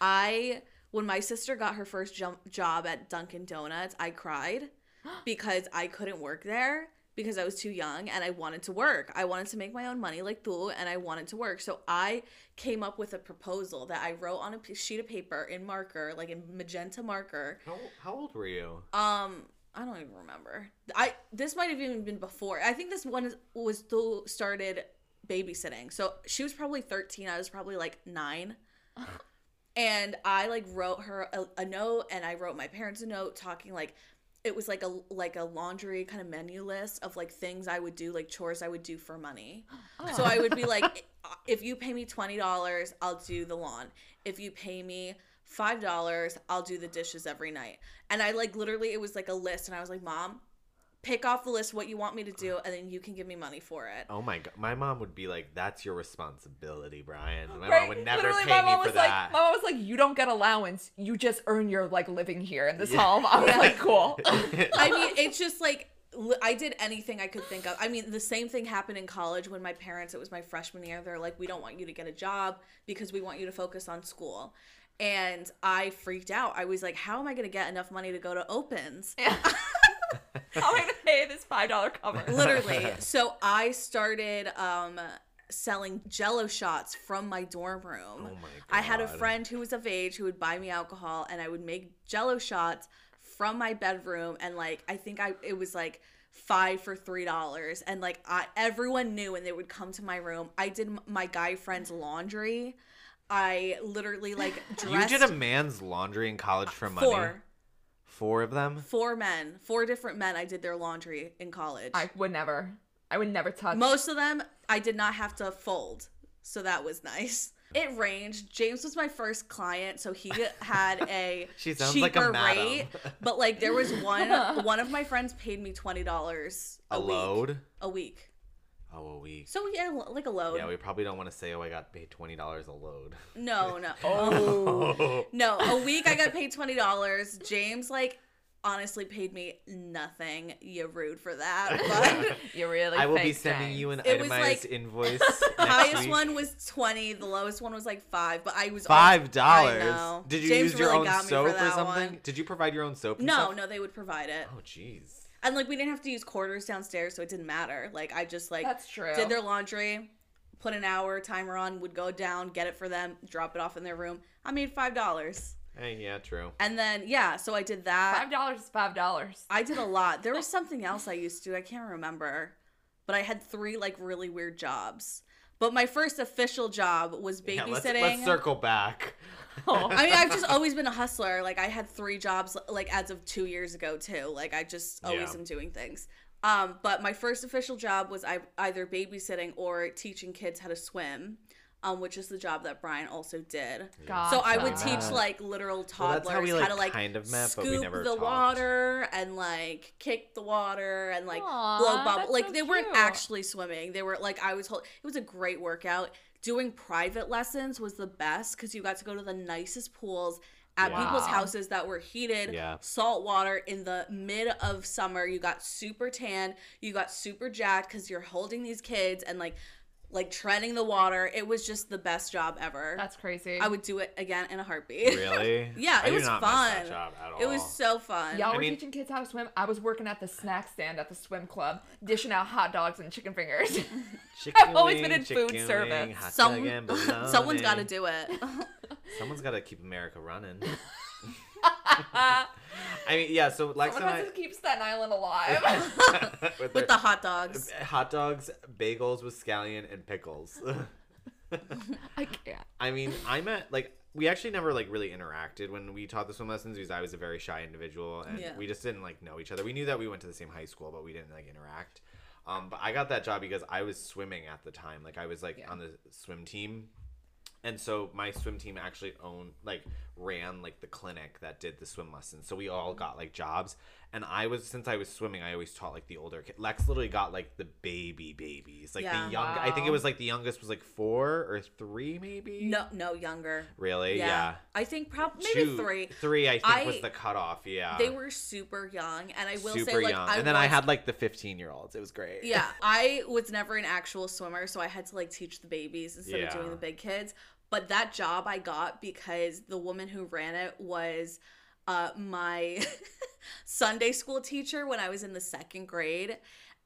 I when my sister got her first jump job at Dunkin' Donuts, I cried because I couldn't work there because I was too young and I wanted to work. I wanted to make my own money like Thule and I wanted to work. So I came up with a proposal that I wrote on a sheet of paper in marker, like in magenta marker. How, how old were you? Um, I don't even remember. I this might have even been before. I think this one was Thule started babysitting. So she was probably 13. I was probably like 9. and I like wrote her a, a note and I wrote my parents a note talking like it was like a like a laundry kind of menu list of like things I would do like chores I would do for money. So I would be like if you pay me $20, I'll do the lawn. If you pay me $5, I'll do the dishes every night. And I like literally it was like a list and I was like, "Mom, pick off the list what you want me to do and then you can give me money for it." Oh my god, my mom would be like, "That's your responsibility, Brian." My Right? mom would never Literally, pay my me mom for was that. like, my mom was like, "You don't get allowance. You just earn your like living here in this home." I was like, "Cool." I mean, it's just like I did anything I could think of. I mean, the same thing happened in college when my parents, it was my freshman year, they're like, we don't want you to get a job because we want you to focus on school. And I freaked out. I was like, how am I going to get enough money to go to Opens? How am I gonna pay this five dollar cover? Literally. So I started um, selling jello shots from my dorm room. Oh my I had a God. friend who was of age who would buy me alcohol and I would make jello shots from my bedroom and like I think I it was like five for three dollars and like I everyone knew and they would come to my room. I did m- my guy friend's laundry. I literally like you did a man's laundry in college for money. four Four of them. four men, four different men. I did their laundry in college. I would never. I would never touch. Most of them I did not have to fold, so that was nice. It ranged. James was my first client, so he had a She sounds cheaper like a rate. But like there was one one of my friends paid me twenty dollars A, week. load. A week. Oh, a week. So we yeah, like a load. Yeah, we probably don't want to say, "Oh, I got paid twenty dollars a load." no, no. Um, oh. No, a week I got paid twenty dollars. James like honestly paid me nothing. You rude for that. But You really. I will be sending things. you an It was itemized like- invoice. the highest week. one was twenty. The lowest one was like five. But I was five dollars. Did you James use your really own soap for or that something? one. Did you provide your own soap? No, stuff? no, they would provide it. Oh, jeez. And like we didn't have to use quarters downstairs, so it didn't matter. Like I just like That's true. did their laundry, put an hour timer on, would go down, get it for them, drop it off in their room. I made five dollars. Hey, yeah, true. And then yeah, so I did that. Five dollars is five dollars. I did a lot. There was something else I used to. I can't remember, but I had three like really weird jobs. But my first official job was Yeah, let's, babysitting. let's circle back. I mean, I've just always been a hustler. Like I had three jobs like as of two years ago too. Like I just always Yeah. am doing things. Um, but my first official job was I either babysitting or teaching kids how to swim, um, which is the job that Brian also did. God. So I would teach like literal toddlers that's how we, how to like kind of met, but we scoop never the talked. water and like kick the water and like Aw, blow bubble. Like so they weren't actually swimming. They were like I was. Told, it was a great workout. Doing private lessons was the best because you got to go to the nicest pools at Yeah. people's houses that were heated, Yeah. salt water in the mid of summer. You got super tan. You got super jacked because you're holding these kids and like like treading the water. It was just the best job ever. That's crazy. I would do it again in a heartbeat. Really? Yeah, I it was not miss that fun. job at all. It was so fun. Y'all I were mean- teaching kids how to swim. I was working at the snack stand at the swim club, dishing out hot dogs and chicken fingers. Chicken I've always been in food chicken service. Some, someone's got to do it. Someone's got to keep America running. I mean, yeah. So Lex Someone and has to keep Staten Island alive. I, with, With their- the hot dogs. hot dogs, bagels with scallion and pickles. I can't. I mean, I met like we actually never like really interacted when we taught the swim lessons because I was a very shy individual and Yeah. we just didn't like know each other. We knew that we went to the same high school, but we didn't like interact. Um, but I got that job because I was swimming at the time. Like I was like Yeah. on the swim team. And so my swim team actually owned like ran like the clinic that did the swim lessons. So we all got like jobs. And I was since I was swimming, I always taught like the older kid. Lex literally got like the baby babies. Like Yeah. the young I think it was like the youngest was like 4 or 3 maybe. No, no, younger. Really? Yeah. I think probably maybe Two- three. Three, I think, I- was the cutoff. Yeah. They were super young, and I will super say, like, young. I and then I had like the 15 year olds. It was great. Yeah, I was never an actual swimmer, so I had to like teach the babies instead of doing the big kids. But that job I got because the woman who ran it was uh, my Sunday school teacher when I was in the second grade.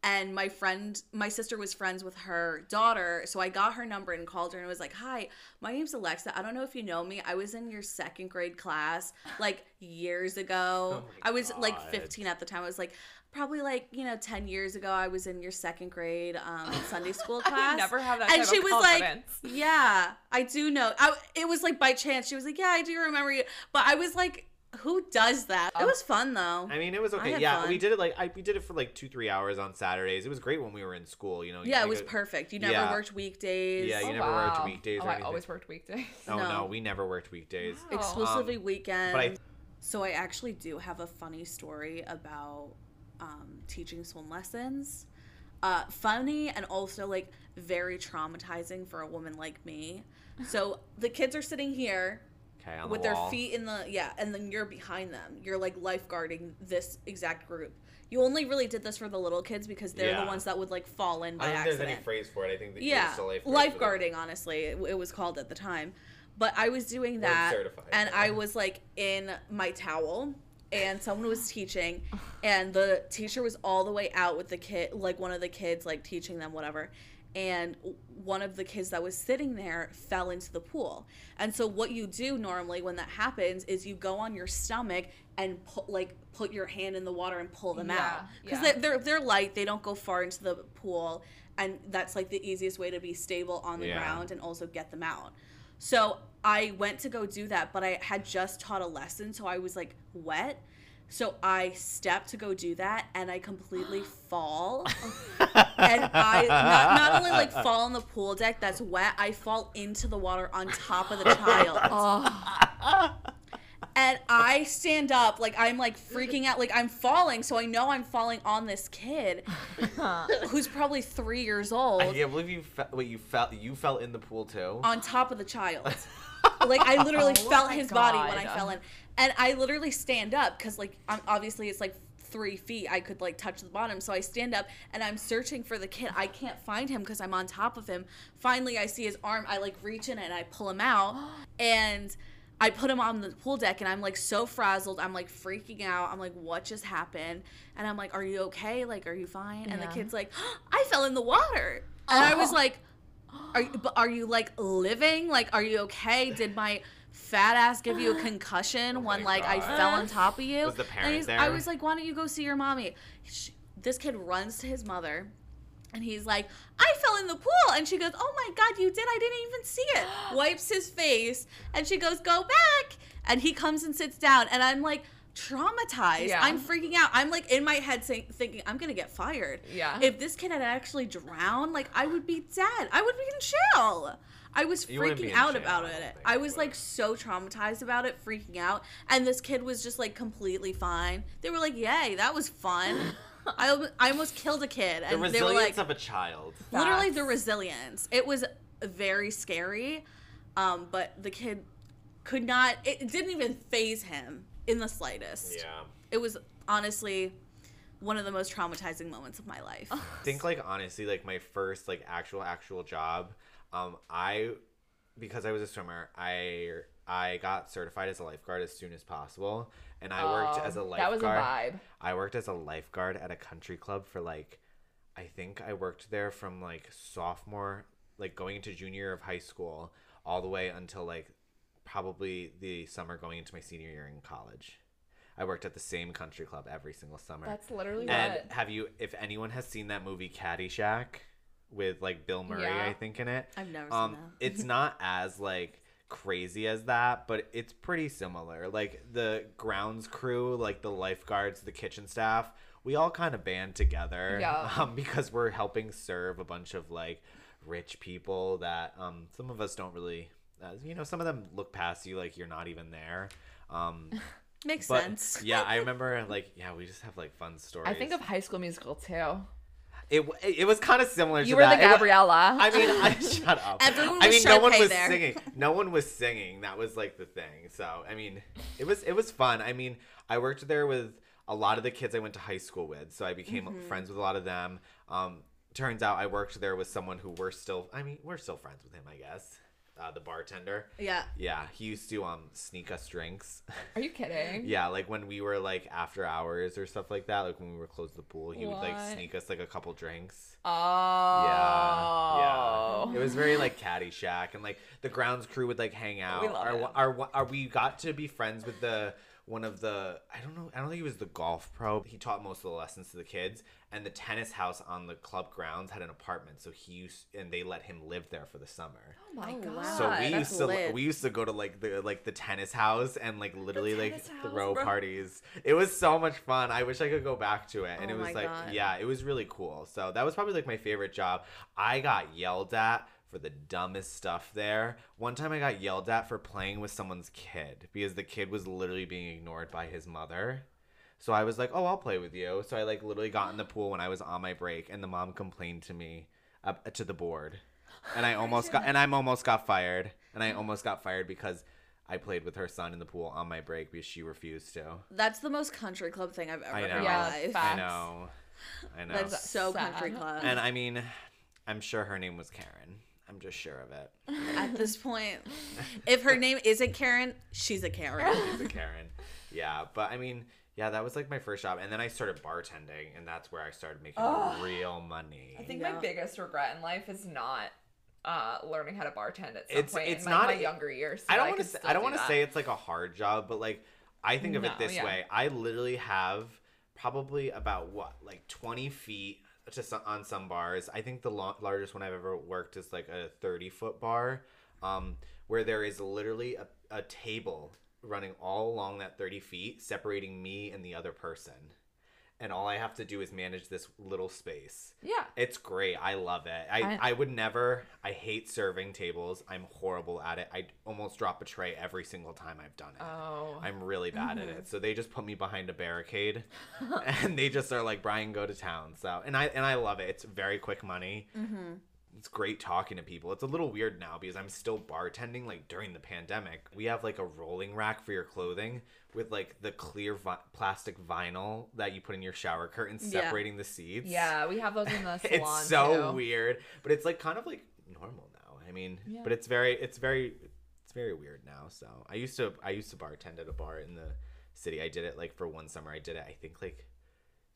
And my friend, my sister was friends with her daughter. So I got her number and called her and was like, Hi, my name's Alexa. I don't know if you know me. I was in your second grade class like years ago. Oh I was like 15 at the time. I was like, probably like, you know, 10 years ago, I was in your second grade um, Sunday school class. would never have that and type she of was confidence. like, Yeah, I do know. I, it was like by chance. She was like, Yeah, I do remember you. But I was like, Who does that? It Um, was fun though. I mean, it was okay. Yeah, fun. we did it like I we did it for like two three hours on Saturdays. It was great when we were in school. You know. yeah, like it was a- perfect. You never yeah. worked weekdays. Yeah, you Oh, never worked weekdays Oh, or I always worked weekdays. Oh no. No. we never worked weekdays. Wow. exclusively Um, weekend. But I So I actually do have a funny story about um, teaching swim lessons. Uh, funny and also like very traumatizing for a woman like me. So the kids are sitting here okay with the their feet in the yeah, and then you're behind them. You're like lifeguarding this exact group. You only really did this for the little kids because they're Yeah. the ones that would like fall in by I don't think accident. there's any phrase for it. I think that yeah, lifeguard lifeguarding. Honestly, it, it was called at the time. But I was doing that, and I was like in my towel, and someone was teaching, and the teacher was all the way out with the kid, like one of the kids, like teaching them whatever. And one of the kids that was sitting there fell into the pool. And so, what you do normally when that happens is you go on your stomach and pu- like put your hand in the water and pull them Yeah, out because yeah. they're, they're they're light. They don't go far into the pool, and that's like the easiest way to be stable on the Yeah. ground and also get them out. So I went to go do that, but I had just taught a lesson, so I was like wet. So I stepped to go do that, and I completely fall. and I not, not only like fall on the pool deck that's wet, I fall into the water on top of the child. Oh, And I stand up, like I'm like freaking out, like I'm falling, so I know I'm falling on this kid who's probably three years old I can't believe you fe- wait you fell you fell in the pool too. on top of the child. like I literally Oh felt my his body when I fell in. And I literally stand up because, like, I'm, obviously it's like three feet. I could like touch the bottom. So I stand up and I'm searching for the kid. I can't find him because I'm on top of him. Finally, I see his arm. I like reach in and I pull him out. And I put him on the pool deck and I'm like so frazzled. I'm like freaking out. I'm like, what just happened? And I'm like, are you okay? Like, are you fine? And the kid's like, I fell in the water. And I was Oh. like, are you, but are you like living? Like, are you okay? Did my fat ass give you a concussion Oh when my like I fell on top of you? Was the And parent there? I was like, why don't you go see your mommy? Sh this kid runs to his mother. And he's like, I fell in the pool. And she goes, Oh my God, you did? I didn't even see it. Wipes his face. And she goes, Go back. And he comes and sits down. And I'm like, traumatized. Yeah. I'm freaking out. I'm like in my head saying, thinking, I'm going to get fired. Yeah. If this kid had actually drowned, like I would be dead. I would be in jail. I was You freaking out jail, about I it. think I was like so traumatized about it, freaking out. And this kid was just like completely fine. They were like, "Yay, that was fun." I, I almost killed a kid, The and they were resilience like, of a child. literally the resilience. It was very scary, um, but the kid could not. It, it didn't even faze him in the slightest. Yeah. It was honestly one of the most traumatizing moments of my life. I think like honestly like my first like actual actual job um i because i was a swimmer i i got certified as a lifeguard as soon as possible and i worked as a lifeguard That was a vibe. i worked as a lifeguard at a country club for like i think i worked there from like sophomore like going into junior year of high school all the way until like probably the summer going into my senior year in college i worked at the same country club every single summer That's literally and what. have you, if anyone has seen that movie Caddyshack with like Bill Murray, Yeah. I think in it. I've never Um, seen that. it's not as like crazy as that, but it's pretty similar. Like the grounds crew, like the lifeguards, the kitchen staff, we all kind of band together, Yeah. um, because we're helping serve a bunch of like rich people that um some of us don't really, uh, you know, some of them look past you like you're not even there. Um, Makes but sense. yeah, I remember like yeah, we just have like fun stories. I think of High School Musical too. It it was kind of similar. You to were that. the Gabriella. I mean, I shut up. Everyone was I mean, no one was there. singing. No one was singing. That was like the thing. So I mean, it was it was fun. I mean, I worked there with a lot of the kids I went to high school with, so I became Mm-hmm. friends with a lot of them. Um, turns out I worked there with someone who we're still. I mean, we're still friends with him. I guess. Uh, the bartender. Yeah. Yeah, he used to um sneak us drinks. Are you kidding? Yeah, like when we were like after hours or stuff like that, like when we were close to the pool, he would like sneak us like a couple drinks. Oh. Yeah, yeah. It was very like Caddyshack, and like the grounds crew would like hang out. We love our, it. our, our, we got to be friends with the one of the I don't know I don't think he was the golf pro. He taught most of the lessons to the kids, and the tennis house on the club grounds had an apartment, so he used and they let him live there for the summer. Oh my Oh, god. wow. So we that's used to lit. we used to go to like the like the tennis house and like literally like house, throw bro. parties. It was so much fun. I wish I could go back to it. And Oh it was like God. yeah, it was really cool. So that was probably like my favorite job. I got yelled at for the dumbest stuff there. One time I got yelled at for playing with someone's kid because the kid was literally being ignored by his mother. So I was like, "Oh, I'll play with you." So I like literally got in the pool when I was on my break, and the mom complained to me uh, to the board, and I almost got and I'm almost got fired, and I almost got fired because I played with her son in the pool on my break because she refused to. That's the most country club thing I've ever I know. in Yeah, my life. facts. I know, I know. That's so Sad. country club. and I mean, I'm sure her name was Karen. I'm just sure of it. At this point, if her name isn't Karen, she's a Karen. She's a Karen. Yeah, but I mean, yeah, that was like my first job, and then I started bartending, and that's where I started making Ugh. real money. I think Yeah. my biggest regret in life is not uh, learning how to bartend at some It's- point it's in not- my, my younger years. so I don't want to. Say, I don't want to say it's like a hard job, but like I think of No, it this yeah. way. I literally have probably about what like 20 feet to some, on some bars. I think the lo- largest one I've ever worked is like a 30 foot bar, um, where there is literally a, a table running all along that 30 feet, separating me and the other person. And all I have to do is manage this little space. Yeah. It's great. I love it. I, I- I, would never. I hate serving tables. I'm horrible at it. I almost drop a tray every single time I've done it. Oh. I'm really bad at Mm-hmm. it. So they just put me behind a barricade, and they just are like, "Brian, go to town." So and I and I love it. It's very quick money. Mm-hmm. It's great talking to people. It's a little weird now because I'm still bartending like during the pandemic. We have like a rolling rack for your clothing with like the clear vi- plastic vinyl that you put in your shower curtains Yeah. separating the seats. Yeah, we have those in the salon it's so too. weird, but it's like kind of like normal now. I mean, Yeah. but it's very it's very it's very weird now. So I used to I used to bartend at a bar in the city. I did it like for one summer. I did it I think like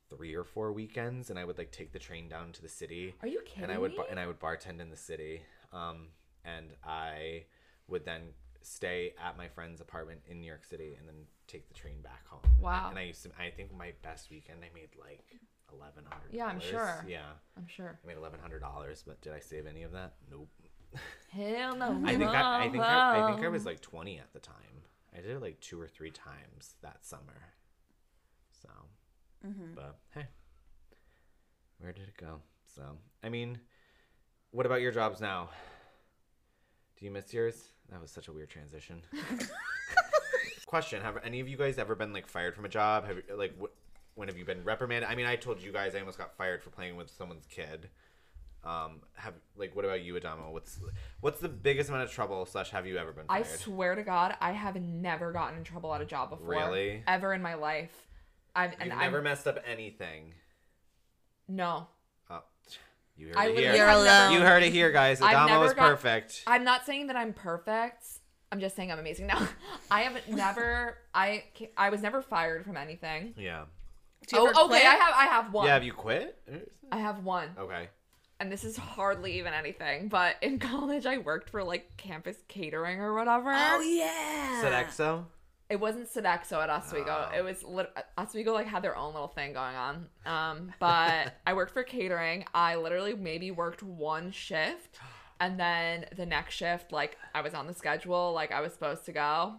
three or four weekends, and I would like take the train down to the city Are you kidding and I would me? and I would bartend in the city. Um, and I would then stay at my friend's apartment in New York City and then take the train back home. Wow. And I used to. I think my best weekend I made like eleven hundred. Yeah, I'm sure. Yeah, I'm sure. I made eleven hundred dollars, but did I save any of that? Nope. Hell no. I think I, I think I, I think I was like twenty at the time. I did it like two or three times that summer. So, but hey, where did it go? So, I mean, what about your jobs now? Do you miss yours? That was such a weird transition. Question: Have any of you guys ever been like fired from a job? Have you, like wh- when have you been reprimanded? I mean, I told you guys I almost got fired for playing with someone's kid. Um, have like what about you, Adamo? What's what's the biggest amount of trouble slash have you ever been I swear to God, I have never gotten in trouble at a job before. Really? Ever in my life. I've and You've I'm, never messed up anything. no. Oh, you heard I it here. You're alone. never- You heard it here, guys. I've Adamo is got- perfect. I'm not saying that I'm perfect. I'm just saying I'm amazing. No, I have never. I I was never fired from anything. yeah. Oh, okay. quit? I have. I have one. Yeah. Have you quit? I have one, Okay. and this is hardly even anything. But in college, I worked for like campus catering or whatever. Oh yeah. Sodexo. It wasn't Sodexo at Oswego. Oh. It was lit- Oswego like had their own little thing going on. Um, but I worked for catering. I literally maybe worked one shift, and then the next shift, like I was on the schedule, like I was supposed to go.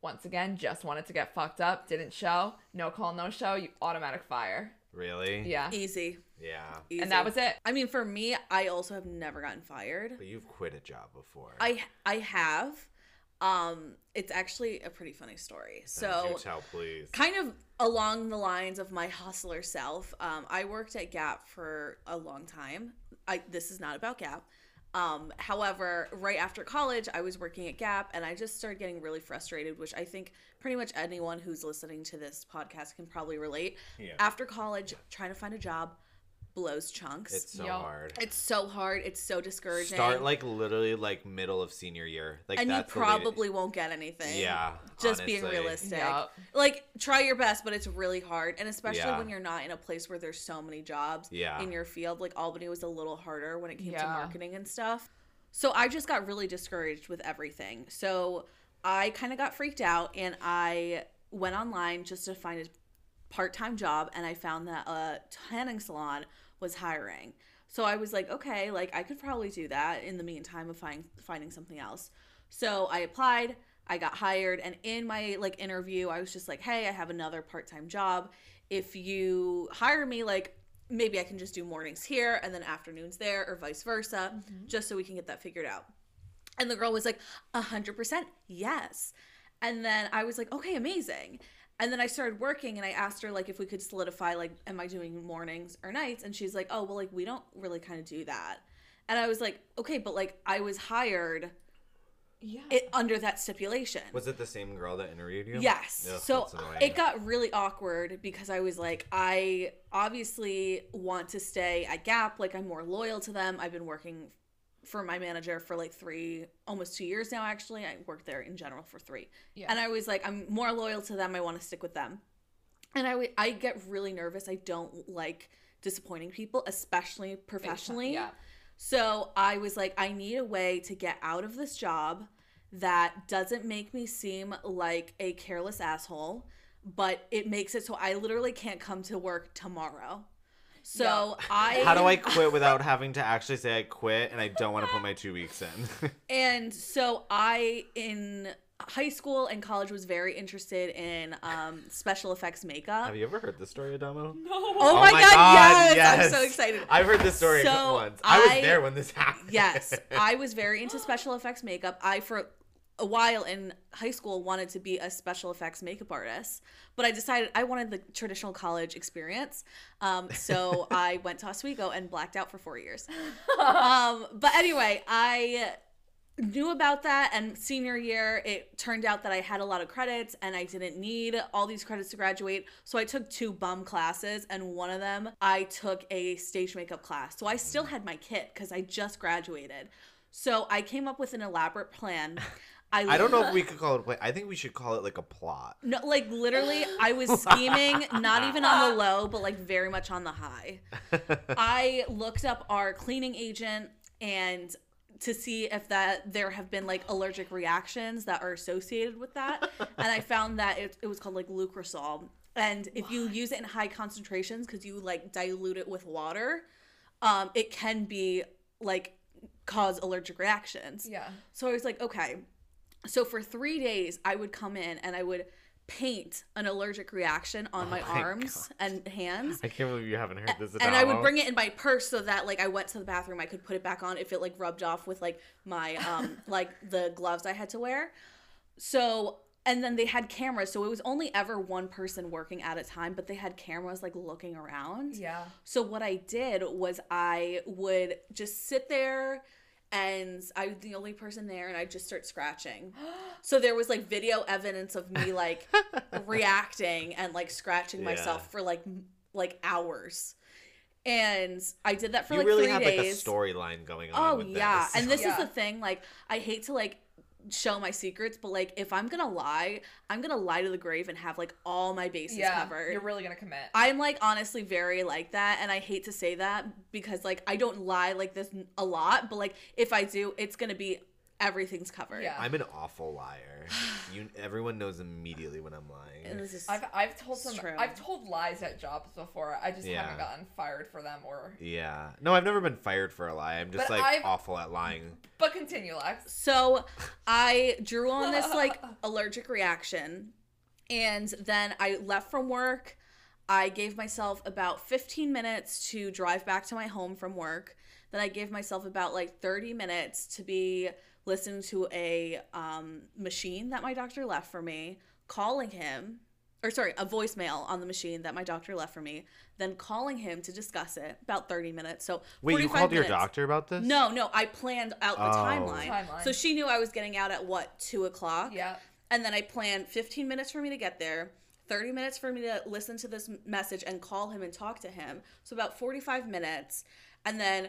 Once again, just wanted to get fucked up. Didn't show. No call, no show. You automatic fire. Really? Yeah, Easy. Yeah. Easy. and that was it. I mean, for me, I also have never gotten fired. But you've quit a job before. I I have. Um, it's actually a pretty funny story. So tell, please. kind of along the lines of my hustler self um, i worked at gap for a long time i this is not about gap um, however right after college i was working at gap and i just started getting really frustrated which i think pretty much anyone who's listening to this podcast can probably relate Yeah. after college trying to find a job blows chunks It's so Yo. hard. it's so hard it's so discouraging Start like literally like middle of senior year. Like and you that's the late- probably won't get anything Yeah. just being honestly. realistic Yup. like try your best but it's really hard and especially Yeah. when you're not in a place where there's so many jobs Yeah. in your field like albany was a little harder when it came to Yeah. marketing and stuff so i just got really discouraged with everything so i kind of got freaked out and i went online just to find a part-time job and i found that a tanning salon was hiring. So i was like okay like i could probably do that in the meantime of find, finding something else. So i applied i got hired and in my like interview i was just like hey i have another part-time job. If you hire me like maybe i can just do mornings here and then afternoons there or vice versa mm-hmm. just so we can get that figured out. And the girl was like, a 100% yes. And then I was like, okay, amazing. And then I started working and I asked her, like, if we could solidify, like, am I doing mornings or nights? And she's like, oh, well, like, we don't really kind of do that. And I was like, okay, but like, I was hired Yeah. it, under that stipulation. Was it the same girl that interviewed you? Yes. Ugh, so it got really awkward because I was like, I obviously want to stay at Gap. Like, I'm more loyal to them. I've been working for my manager for like three, almost two years now, actually. I worked there in general for three. Yeah. And I was like, I'm more loyal to them. I want to stick with them. And I, w- I get really nervous. I don't like disappointing people, especially professionally. Yeah. So I was like, I need a way to get out of this job that doesn't make me seem like a careless asshole, but it makes it so I literally can't come to work tomorrow. So I How do I quit without having to actually say I quit and I don't want to put my two weeks in? and so I in high school and college was very interested in um, special effects makeup. Have you ever heard this story, Adamo? No. Oh, my, god, yes! I'm so excited. I've heard this story So, once. I was there when this happened. yes, I was very into special effects makeup. I for a while in high school wanted to be a special effects makeup artist, but I decided I wanted the traditional college experience. Um, so I went to Oswego and blacked out for four years. Um, but anyway, I knew about that and senior year it turned out that i had a lot of credits and i didn't need all these credits to graduate so i took two bum classes and one of them i took a stage makeup class so i still had my kit because i just graduated so i came up with an elaborate plan I don't know if we could call it a play. I think we should call it like a plot. no like literally i was scheming not even on the low but like very much on the high I looked up our cleaning agent and to see if that there have been like allergic reactions that are associated with that, and I found that it, it was called like lucrosol, and if you use it in high concentrations because you like dilute it with water, um, it can be like cause allergic reactions. Yeah. So I was like, okay. So for three days, I would come in and I would paint an allergic reaction on my, Oh my arms and hands I can't believe you haven't heard this. and I would bring it in my purse so that like I went to the bathroom, I could put it back on if it like rubbed off with like my um like the gloves I had to wear. So and then they had cameras, so it was only ever one person working at a time, but they had cameras like looking around. Yeah. So what I did was I would just sit there and I was the only person there and I'd just start scratching. So there was like video evidence of me like reacting and like scratching Yeah. myself for like like hours. And I did that for you like really three have days. like a storyline going on. Oh with yeah, this. and this Yeah. is the thing. Like, I hate to like show my secrets, but like if I'm gonna lie, I'm gonna lie to the grave and have like all my bases Yeah. covered. You're really gonna commit. I'm like honestly very like that, and I hate to say that because like I don't lie like this a lot, but like if I do, it's gonna be everything's covered. Yeah. I'm an awful liar. You, everyone knows immediately when I'm lying. And this is I've I've told some true. I've told lies at jobs before. I just Yeah. haven't gotten fired for them or. Yeah. No, I've never been fired for a lie. I'm just But like I've- awful at lying. But continue, Lex. So I drew on this like allergic reaction, and then I left from work. I gave myself about 15 minutes to drive back to my home from work. Then I gave myself about like 30 minutes to be listening to a um, machine that my doctor left for me, calling him, or sorry, a voicemail on the machine that my doctor left for me, then calling him to discuss it about 30 minutes. So Wait, you 45 called your minutes. doctor about this? No, no, I planned out the Oh. timeline. Timeline. So she knew I was getting out at what, two o'clock? Yeah. And then I planned 15 minutes for me to get there, 30 minutes for me to listen to this message and call him and talk to him. So about 45 minutes. And then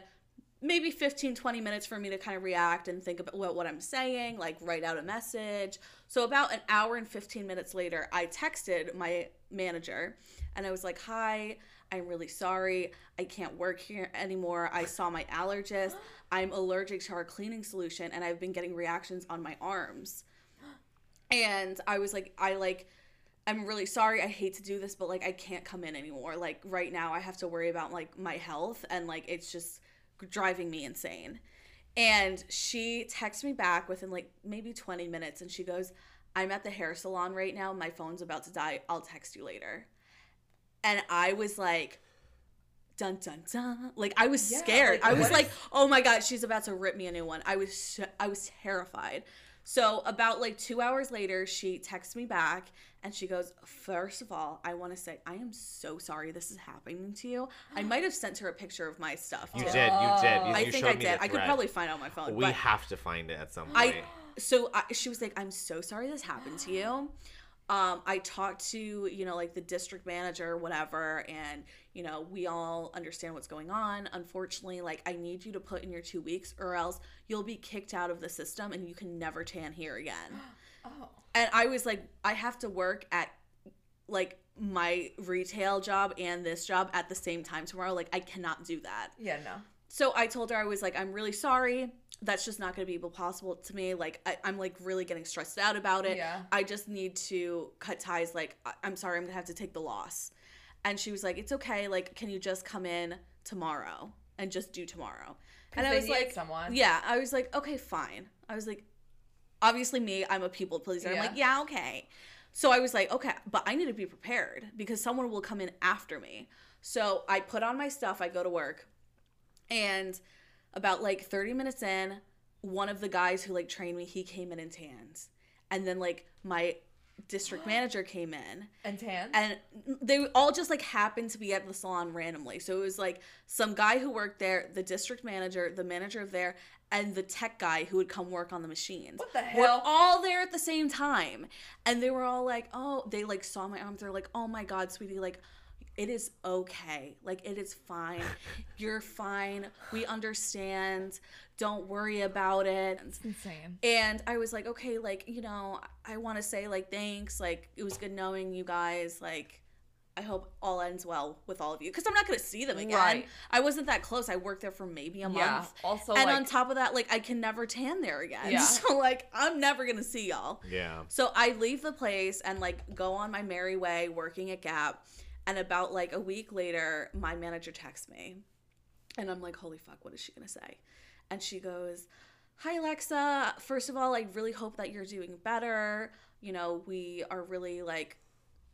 maybe 15, 20 minutes for me to kind of react and think about what, what I'm saying, like write out a message. So about an hour and 15 minutes later, I texted my manager and I was like, hi. I'm really sorry. I can't work here anymore. I saw my allergist. I'm allergic to our cleaning solution and I've been getting reactions on my arms and I was like, I like, I'm really sorry. I hate to do this, but like, I can't come in anymore. Like, right now, I have to worry about like my health, and like, it's just driving me insane. And she texts me back within like maybe 20 minutes, and she goes, I'm at the hair salon right now. My phone's about to die. I'll text you later. And I was like, dun dun dun. Like I was Yeah, scared. like, I was like, oh my god, she's about to rip me a new one. I was sh- I was terrified. So about like two hours later, she texts me back and she goes, First of all, I want to say I am so sorry this is happening to you. I might have sent her a picture of my stuff. You too. did. You did. You, I you think I did. I could probably find it on my phone. We have to find it at some point. I so I, she was like, "I'm so sorry this happened to you." Um, I talked to you know like the district manager, whatever, and you know we all understand what's going on. Unfortunately, like I need you to put in your two weeks, or else you'll be kicked out of the system and you can never tan here again. Oh. And I was like, I have to work at like my retail job and this job at the same time tomorrow. Like I cannot do that. Yeah. No. So I told her I was like, I'm really sorry. That's just not going to be possible to me. Like I, I'm like really getting stressed out about it. Yeah. I just need to cut ties. Like I- I'm sorry, I'm gonna have to take the loss. And she was like, It's okay. Like, can you just come in tomorrow and just do tomorrow? And I was like, someone. Yeah. I was like, Okay, fine. I was like, obviously me, I'm a people pleaser. I'm like, yeah, okay. So I was like, okay, but I need to be prepared because someone will come in after me. So I put on my stuff, I go to work, and about like 30 minutes in, one of the guys who like trained me, he came in and tanned, and then like my district manager came in And tan. and they all just like happened to be at the salon randomly. So it was like some guy who worked there, the district manager, the manager of there, and the tech guy who would come work on the machines. What the We're hell? all there at the same time, and they were all like, "Oh," they like saw my arms. They're like, "Oh my god, sweetie, like." It is okay. Like, it is fine. You're fine. We understand. Don't worry about it. it's insane. And I was like, okay, like, you know, I want to say, like, thanks. Like, it was good knowing you guys. Like, I hope all ends well with all of you. Because I'm not going to see them again. Right. I wasn't that close. I worked there for maybe a Yeah. month. Also, and like, on top of that, like, I can never tan there again. Yeah. So, like, I'm never going to see y'all. Yeah. So I leave the place and like go on my merry way working at Gap. And about like a week later, my manager texts me. And I'm like, holy fuck, what is she gonna say? And she goes, Hi Alexa. First of all, I really hope that you're doing better. You know, we are really like,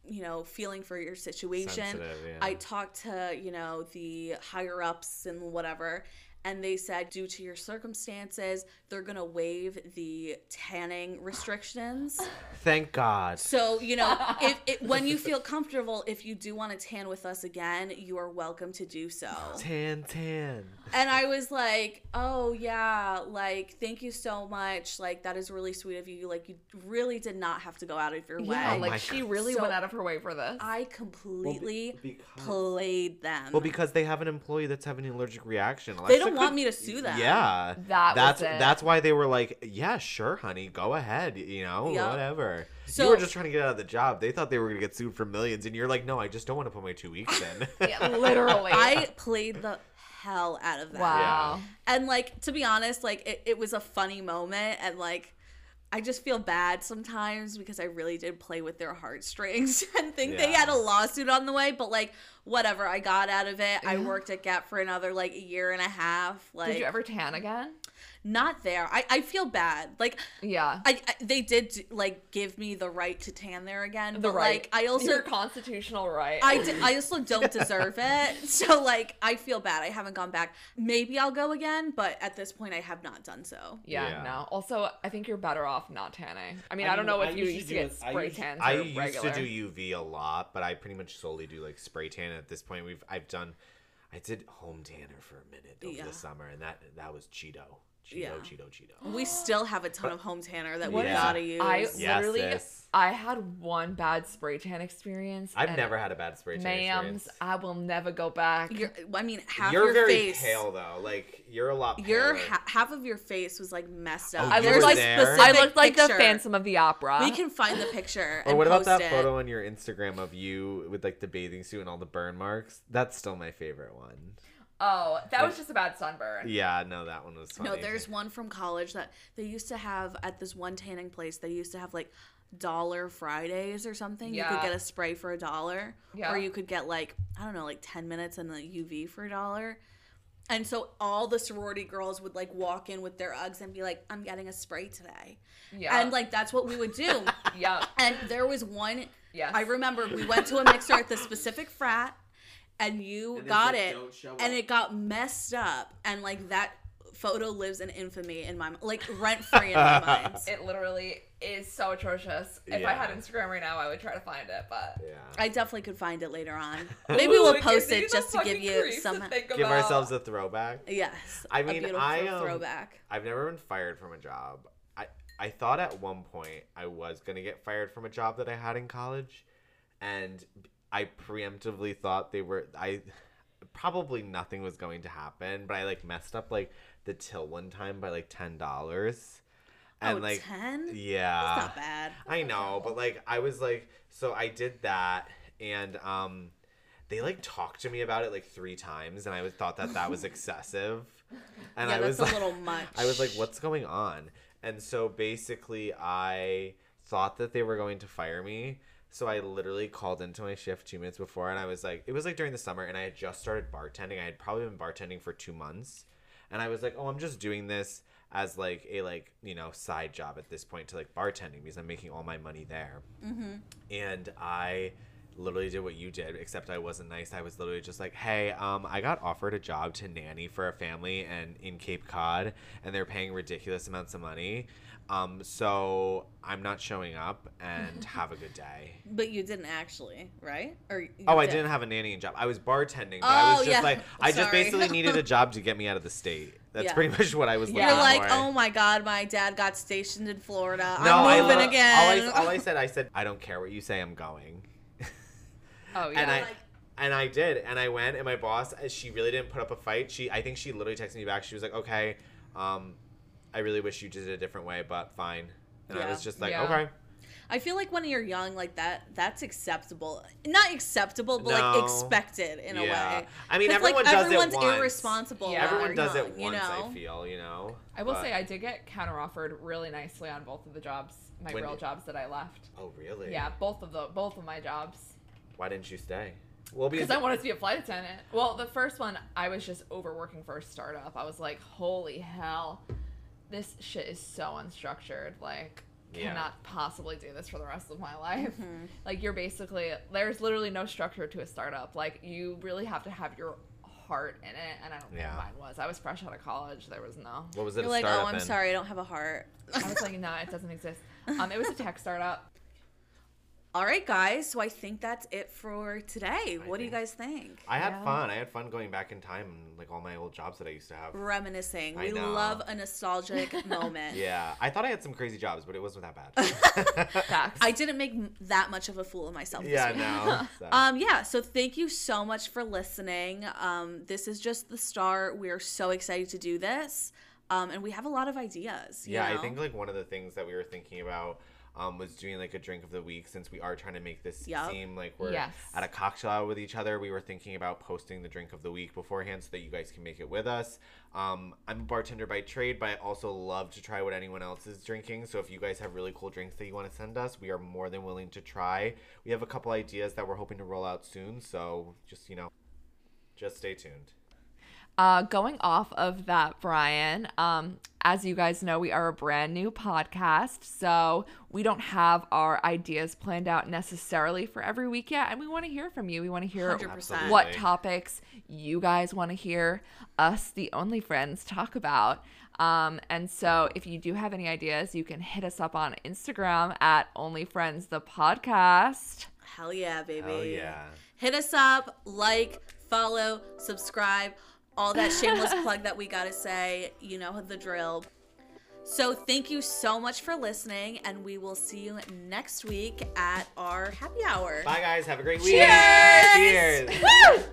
you know, feeling for your situation. Yeah. I talked to, you know, the higher ups and whatever, and they said due to your circumstances, they're going to waive the tanning restrictions. Thank God. So, you know, if it, when you feel comfortable, if you do want to tan with us again, you are welcome to do so. Tan, tan. And I was like, "Oh yeah, like thank you so much. Like that is really sweet of you. Like you really did not have to go out of your way." yeah, Oh like she God. really So- went out of her way for this. I completely because- played them. Well, because they have an employee that's having an allergic reaction. they don't want me to sue them. Yeah. That was that's it. that's why they were like, yeah, sure, honey, go ahead, you know, Yep. whatever. So- you were just trying to get out of the job. They thought they were gonna get sued for millions, and you're like, no, I just don't want to put my two weeks in. yeah, literally. I played the hell out of that. wow. And like to be honest, like it, it was a funny moment and like I just feel bad sometimes because I really did play with their heartstrings and think they had a lawsuit on the way, but like whatever, I got out of it. I worked at Gap for another like a year and a half. Like Did you ever tan again? not there. I, I feel bad. Like Yeah. I, I they did like give me the right to tan there again, the but right. like I also your constitutional right. I, d- I also don't deserve it. So, like, I feel bad. I haven't gone back. Maybe I'll go again, but at this point, I have not done so. yeah, Yeah. no. Also, I think you're better off not tanning. I mean, I, don't know if you used to get spray tans I used regular. to do UV a lot, but I pretty much solely do like spray tan. At this point, we've I've done, I did home tanner for a minute over Yeah. the summer, and that that was Cheeto, Cheeto, Yeah. Cheeto, Cheeto. We still have a ton of home tanner that we Yeah. gotta use. I Yes, literally, sis. I had one bad spray tan experience. I've never had a bad spray tan Ma'ams, experience. I will never go back. You're, I mean, half You're your very face. pale though. Like you're a lot. Your ha- half of your face was like messed oh, up. Oh, I you looked were like there? I looked like the. Phantom of the Opera. We can find the picture. Or and what about post that it. photo on your Instagram of you with like the bathing suit and all the burn marks? That's still my favorite one. Oh, that was just a bad sunburn. Yeah, no, that one was funny. No, there's one from college that they used to have at this one tanning place. They used to have like dollar Fridays or something. Yeah. You could get a spray for a dollar, Yeah. or you could get like I don't know, like ten minutes in the UV for a dollar. And so all the sorority girls would like walk in with their Uggs and be like, "I'm getting a spray today," Yeah. and like that's what we would do. yeah. and there was one. Yes. I remember we went to a mixer at the specific frat, and you And got said, it, and it got messed up, and like that photo lives in infamy in my like rent free in my mind. It literally is so atrocious. If I had Instagram right now, I would try to find it, but Yeah. I definitely could find it later on. Maybe Ooh, we'll post it just to give you creeps some. Give about. ourselves a throwback. Yes, I mean, beautiful I, um, throwback. I've never been fired from a job. I I thought at one point I was gonna get fired from a job that I had in college, and I preemptively thought they were. I probably nothing was going to happen, but I like messed up like the till one time by like ten dollars, and oh, like 10? yeah, That's not bad. I know, but like I was like, so I did that, and um, they like talked to me about it like three times, and I was thought that that was excessive, and yeah, I that's was a like, little much. I was like, what's going on? And so basically, I thought that they were going to fire me. So I literally called into my shift two minutes before, and I was like, it was like during the summer, and I had just started bartending. I had probably been bartending for two months, and I was like, oh, I'm just doing this as like a like you know side job at this point to like bartending because I'm making all my money there. Mm-hmm. And I literally did what you did, except I wasn't nice. I was literally just like, "Hey, um, I got offered a job to nanny for a family and in Cape Cod, and they're paying ridiculous amounts of money. Um, so I'm not showing up, and have a good day." But you didn't actually, right? Or Oh, I did? didn't have a nannying job. I was bartending, but I was Oh, just yeah. like, I just basically needed a job to get me out of the state. That's Yeah. pretty much what I was looking You're like, for. oh my god, my dad got stationed in Florida. no, I'm I moving again. All I, all I said, I said, I don't care what you say, I'm going. Oh yeah. and I and I did, and I went, and my boss, uh, she really didn't put up a fight. She, I think she literally texted me back. She was like, okay, um, I really wish you did it a different way, but fine. And I was just like, Yeah. okay. I feel like when you're young like that, that's acceptable. Not acceptable, but No. like expected in a Yeah. way. I mean, everyone like, does it everyone's once. irresponsible. Yeah. Everyone they're does it once. you know? I feel, you know. I will But- say I did get counter offered really nicely on both of the jobs, my When real did- jobs that I left. Oh really? Yeah, both of the both of my jobs. Why didn't you stay? Well, Because I wanted to be a flight attendant. Well, the first one I was just overworking for a startup. I was like, holy hell, this shit is so unstructured. Like, Yeah. cannot possibly do this for the rest of my life. Mm-hmm. Like, you're basically there's literally no structure to a startup. Like, you really have to have your heart in it, and I don't Yeah. think mine was. I was fresh out of college. There was no. What was it? You're a like, oh, I'm in? sorry, I don't have a heart. I was like, no, it doesn't exist. Um, it was a tech startup. All right, guys. So I think that's it for today. what do you guys think? I had Yeah. fun. I had fun going back in time and like all my old jobs that I used to have. Reminiscing. I We know. love a nostalgic moment. Yeah, I thought I had some crazy jobs, but it wasn't that bad. Facts. I didn't make that much of a fool of myself. yeah, week. no. So. Um, yeah, so thank you so much for listening. Um, this is just the start. We're so excited to do this. Um, and we have a lot of ideas. you yeah, I think like one of the things that we were thinking about um, was doing like a drink of the week since we are trying to make this Yup. seem like we're Yes. at a cocktail hour with each other. We were thinking about posting the drink of the week beforehand so that you guys can make it with us. Um, I'm a bartender by trade, but I also love to try what anyone else is drinking. So if you guys have really cool drinks that you want to send us, we are more than willing to try. We have a couple ideas that we're hoping to roll out soon. So just, you know, just stay tuned. Uh, going off of that, Brian, um, as you guys know, we are a brand new podcast, so we don't have our ideas planned out necessarily for every week yet, and we want to hear from you. We want to hear 100%. what topics you guys want to hear us, the only friends, talk about. Um, and so, if you do have any ideas, you can hit us up on Instagram at Only Friends the Podcast. Hell yeah, baby. Oh, yeah. Hit us up, like, follow, subscribe, all that shameless plug that we gotta say. You know the drill. So thank you so much for listening, and we will see you next week at our happy hour. Bye, guys. Have a great week. Cheers! Cheers. Woo!